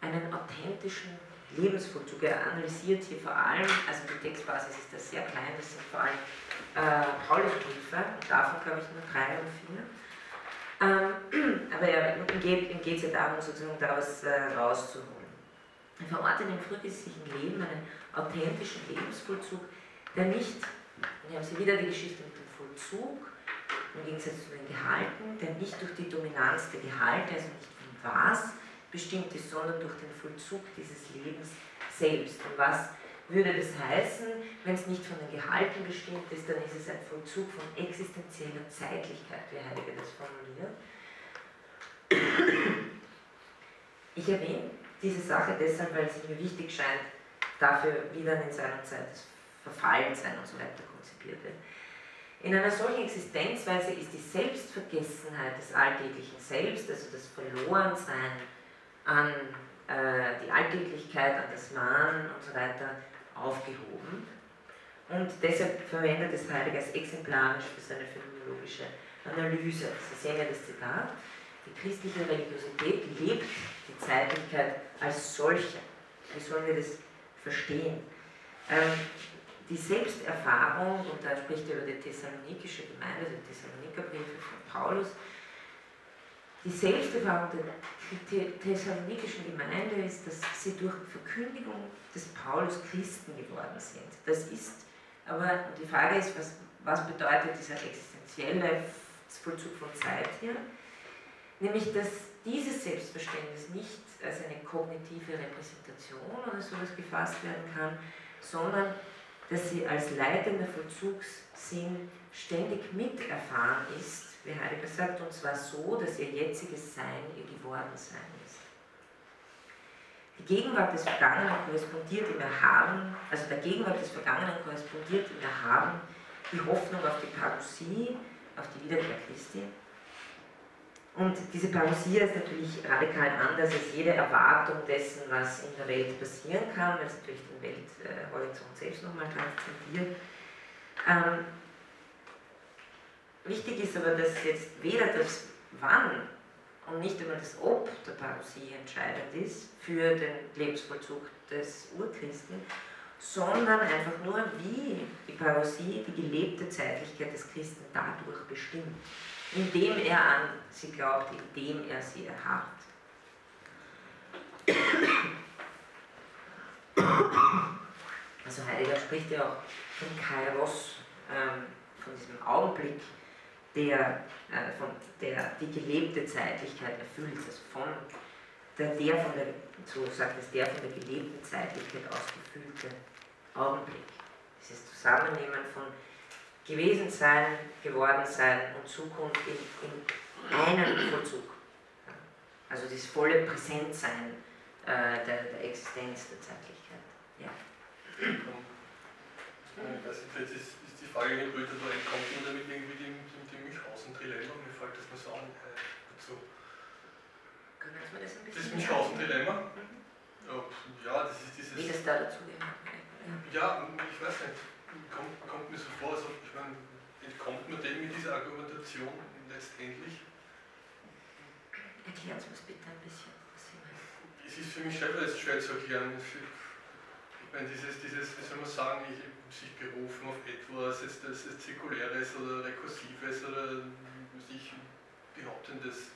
einen authentischen Lebensvollzug. Er analysiert hier vor allem, also die Textbasis ist da sehr klein, das sind vor allem äh, Paulusbriefe, und davon glaube ich nur drei oder vier. Ähm, [clears throat] aber ja, ihm geht es ja darum, sozusagen daraus äh, rauszuholen. Er verortet im frühchristlichen Leben einen authentischen Lebensvollzug, der nicht, und hier haben Sie wieder die Geschichte mit dem Vollzug, im Gegensatz zu den Gehalten, der nicht durch die Dominanz der Gehalte, also nicht von was, bestimmt ist, sondern durch den Vollzug dieses Lebens selbst. Und was würde das heißen, wenn es nicht von den Gehalten bestimmt ist, dann ist es ein Vollzug von existenzieller Zeitlichkeit, wie Heidegger das formuliert. Ich erwähne diese Sache deshalb, weil es mir wichtig scheint, dafür, wie dann in seiner Zeit das Verfallensein und so weiter konzipiert wird. In einer solchen Existenzweise ist die Selbstvergessenheit des alltäglichen Selbst, also das Verlorensein an äh, die Alltäglichkeit, an das Mahn und so weiter aufgehoben. Und deshalb verwendet es Heidegger als exemplarisch für seine phänomenologische Analyse. Sie sehen ja das Zitat. Die christliche Religiosität lebt die Zeitlichkeit als solche. Wie sollen wir das verstehen? Ähm, die Selbsterfahrung, und da spricht er über die thessalonikische Gemeinde, also die Thessalonikerbriefe von Paulus, die Selbsterfahrung der thessalonikischen Gemeinde ist, dass sie durch Verkündigung des Paulus Christen geworden sind. Das ist, aber die Frage ist, was, was bedeutet dieser existenzielle Vollzug von Zeit hier? Nämlich, dass dieses Selbstverständnis nicht als eine kognitive Repräsentation oder sowas gefasst werden kann, sondern dass sie als leitender Vollzugssinn ständig miterfahren ist wie Heidegger sagt, und zwar so, dass ihr jetziges Sein ihr Gewordensein ist. Die Gegenwart des Vergangenen korrespondiert im Erhaben, also der Gegenwart des Vergangenen korrespondiert im Erhaben die Hoffnung auf die Parousie, auf die Wiederkehr Christi. Und diese Parousie ist natürlich radikal anders als jede Erwartung dessen, was in der Welt passieren kann, weil es natürlich den Welthorizont selbst nochmal transzendiert. Ähm, Wichtig ist aber, dass jetzt weder das Wann und nicht immer das Ob der Parousie entscheidend ist für den Lebensvollzug des Urchristen, sondern einfach nur, wie die Parousie die gelebte Zeitlichkeit des Christen dadurch bestimmt, indem er an sie glaubt, indem er sie erharrt. Also Heidegger spricht ja auch von Kairos, ähm, von diesem Augenblick, der, äh, von der die gelebte Zeitlichkeit erfüllt, also von der, der von der, so sagt es, der von der gelebten Zeitlichkeit ausgefüllte Augenblick. Dieses Zusammennehmen von gewesen sein, geworden sein und Zukunft in, in einem Vollzug. Also das volle Präsentsein äh, der, der, Existenz, der Zeitlichkeit. Ja. Jetzt ist, ist die Frage gebrütet, aber kommt man damit irgendwie dem, dem, dem Münchhausen-Dilemma? Mir fällt das mal so an äh, dazu. Können wir das ein bisschen Das Münchhausen-Dilemma? Mhm. Ja, das ist dieses. Wie das da dazu gehört. Ja. ja, ich weiß nicht. Kommt, kommt mir so vor, also ich meine, entkommt man dem mit dieser Argumentation letztendlich? Erklären Sie uns bitte ein bisschen, was Sie meinen. Es ist für mich selber jetzt schwer zu erklären. Ich meine, dieses, dieses wie soll man sagen, ich, sich berufen auf etwas, jetzt das ist Zirkuläres oder Rekursives oder sich behauptendes,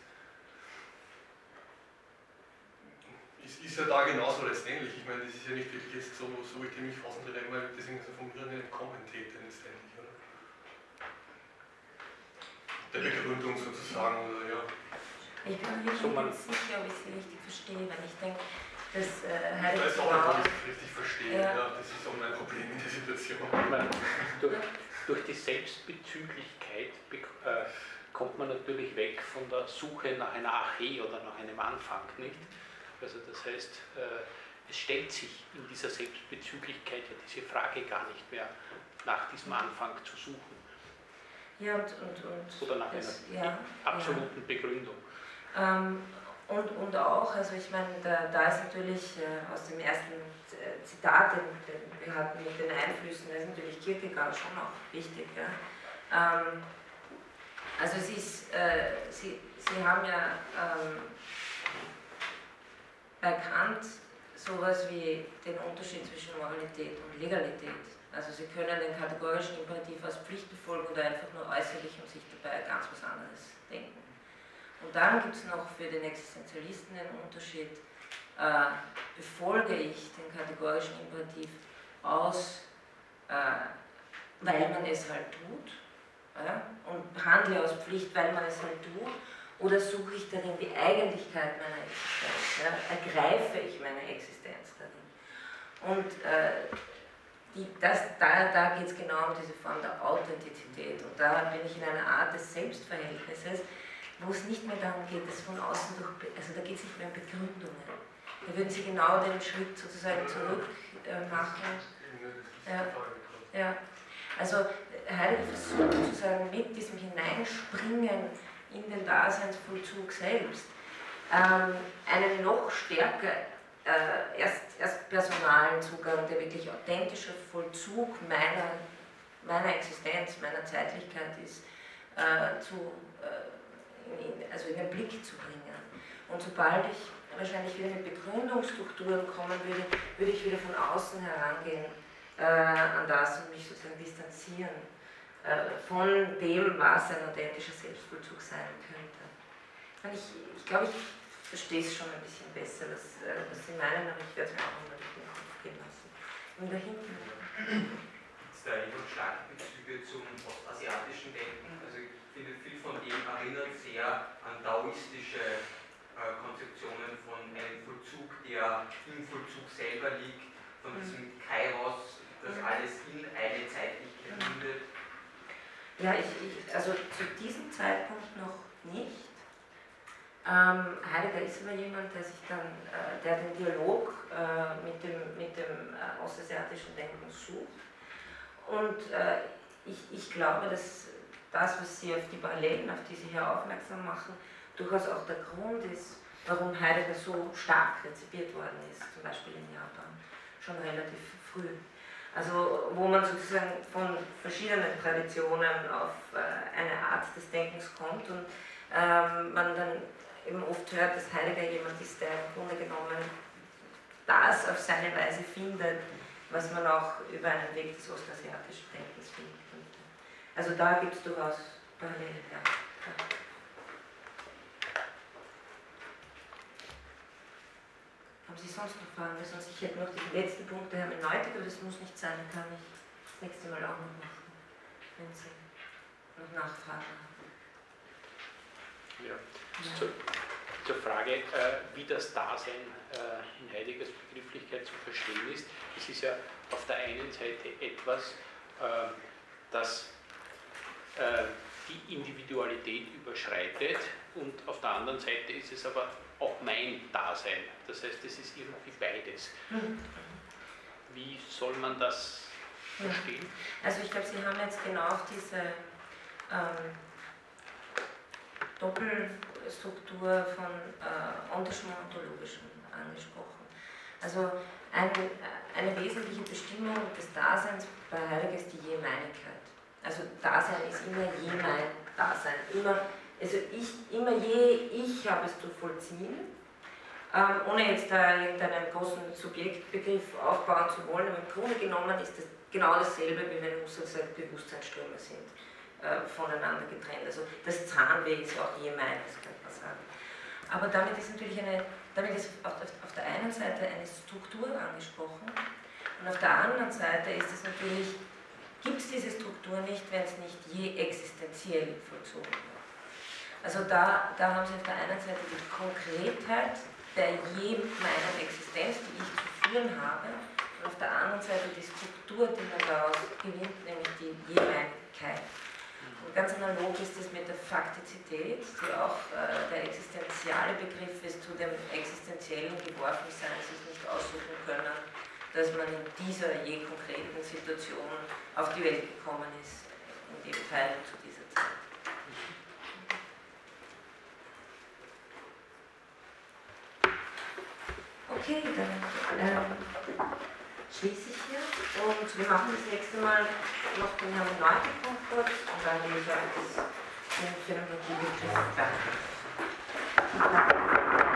ist, ist ja da genauso letztendlich. Ich meine, das ist ja nicht wirklich jetzt so, so ich dem mich Dilemma deswegen so vom Hirn entkommen täte letztendlich, oder? Der Begründung sozusagen, oder ja. Ich bin mir So, nicht sicher, ob ich Sie richtig verstehe, weil ich denke, dass äh, Ich Heidegger weiß auch nicht, ob ich es richtig verstehe. Ja. Ja. das ist auch mein Problem in der Situation. Ich meine, durch, durch die Selbstbezüglichkeit äh, kommt man natürlich weg von der Suche nach einer Arche oder nach einem Anfang, nicht? Also das heißt, äh, es stellt sich in dieser Selbstbezüglichkeit ja diese Frage gar nicht mehr, nach diesem Anfang zu suchen Ja, und, und, und oder nach das, einer ja, absoluten Begründung. ja. Ähm, und, und auch, also ich meine, da, da ist natürlich äh, aus dem ersten äh, Zitat, den, den wir hatten mit den Einflüssen, da ist natürlich Kierkegaard schon auch wichtig. Ja? Ähm, also es ist, äh, Sie, Sie haben ja ähm, bei Kant sowas wie den Unterschied zwischen Moralität und Legalität. Also Sie können den kategorischen Imperativ als Pflicht befolgen oder einfach nur äußerlich und sich dabei ganz was anderes denken. Und dann gibt es noch für den Existenzialisten den Unterschied, äh, befolge ich den kategorischen Imperativ aus, äh, weil man es halt tut, ja, und handle aus Pflicht, weil man es halt tut, oder suche ich darin die Eigentlichkeit meiner Existenz? Ja? Ergreife ich meine Existenz darin? Und äh, die, das, da, da geht es genau um diese Form der Authentizität. Und da bin ich in einer Art des Selbstverhältnisses, wo es nicht mehr darum geht, das von außen durch, also da geht es nicht mehr um Begründungen. Da würden Sie genau den Schritt sozusagen zurück äh, machen. Ja. Ja, also Heidegger versucht sozusagen mit diesem Hineinspringen in den Daseinsvollzug selbst ähm, einen noch stärker äh, erst, erst personalen Zugang, der wirklich authentischer Vollzug meiner, meiner Existenz, meiner Zeitlichkeit ist, äh, zu, äh, in, also in den Blick zu bringen. Und sobald ich wahrscheinlich wieder mit Begründungsstrukturen kommen würde, würde ich wieder von außen herangehen äh, an das und mich sozusagen distanzieren von dem, was ein authentischer Selbstvollzug sein könnte. Ich, ich glaube, ich verstehe es schon ein bisschen besser, was, äh, was Sie meinen, aber ich werde es mir auch mal den Kopf gehen lassen. Und da hinten. Jetzt da noch starke Bezüge zum ostasiatischen Denken. Also ich finde, viel von dem erinnert sehr an taoistische äh, Konzeptionen von einem Vollzug, der im Vollzug selber liegt, von Mhm. diesem Kairos, das alles in eine Zeitlichkeit Mhm. mündet. Ja, ich, ich, also zu diesem Zeitpunkt noch nicht. Ähm, Heidegger ist aber jemand, der sich dann, äh, der den Dialog äh, mit dem, mit dem äh, ostasiatischen Denken sucht. Und äh, ich, ich glaube, dass das, was Sie auf die Parallelen, auf die Sie hier aufmerksam machen, durchaus auch der Grund ist, warum Heidegger so stark rezipiert worden ist, zum Beispiel in Japan, schon relativ früh. Also wo man sozusagen von verschiedenen Traditionen auf äh, eine Art des Denkens kommt und ähm, man dann eben oft hört, dass Heidegger jemand ist, der im Grunde genommen das auf seine Weise findet, was man auch über einen Weg des ostasiatischen Denkens finden könnte. Also da gibt es durchaus Parallelen, ja. Haben Sie sonst noch Fragen? Weil sonst ich hätte noch den letzten Punkt der Hermeneutik, aber das muss nicht sein, kann ich das nächste Mal auch noch machen, wenn Sie noch Nachfragen haben. Ja. Ja. Zur, zur Frage, äh, wie das Dasein äh, in Heideggers Begrifflichkeit zu verstehen ist. Es ist ja auf der einen Seite etwas, äh, das die Individualität überschreitet und auf der anderen Seite ist es aber auch mein Dasein. Das heißt, es ist irgendwie beides. Wie soll man das verstehen? Also ich glaube, Sie haben jetzt genau auf diese ähm, Doppelstruktur von äh, und ontologischem angesprochen. Also ein, eine wesentliche Bestimmung des Daseins bei Heidegger ist die Jemeinigkeit. Also Dasein ist immer je Dasein. Immer, also ich, immer je ich habe es zu vollziehen, ähm, ohne jetzt da irgendeinen großen Subjektbegriff aufbauen zu wollen, aber im Grunde genommen ist das genau dasselbe, wie wenn Husserl sagt, Bewusstseinsströme sind äh, voneinander getrennt. Also das Zahnweh ist auch je das könnte man sagen. Aber damit ist natürlich eine, damit ist auf, auf der einen Seite eine Struktur angesprochen und auf der anderen Seite ist es natürlich, gibt es diese Struktur nicht, wenn es nicht je existenziell vollzogen wird. Also da, da haben Sie auf der einen Seite die Konkretheit der je meiner Existenz, die ich zu führen habe, und auf der anderen Seite die Struktur, die man daraus gewinnt, nämlich die Jemeinigkeit. Und ganz analog ist es mit der Faktizität, die auch äh, der existenziale Begriff ist, zu dem existenziellen Geworfensein sich nicht aussuchen können, dass man in dieser je konkreten Situation auf die Welt gekommen ist, in dem Teil zu dieser Zeit. Okay, dann ähm, schließe ich hier und wir machen das nächste Mal noch den Herrn Neugepunkt kurz und dann gehe ich auf das Phänomenologiebegriff weiter.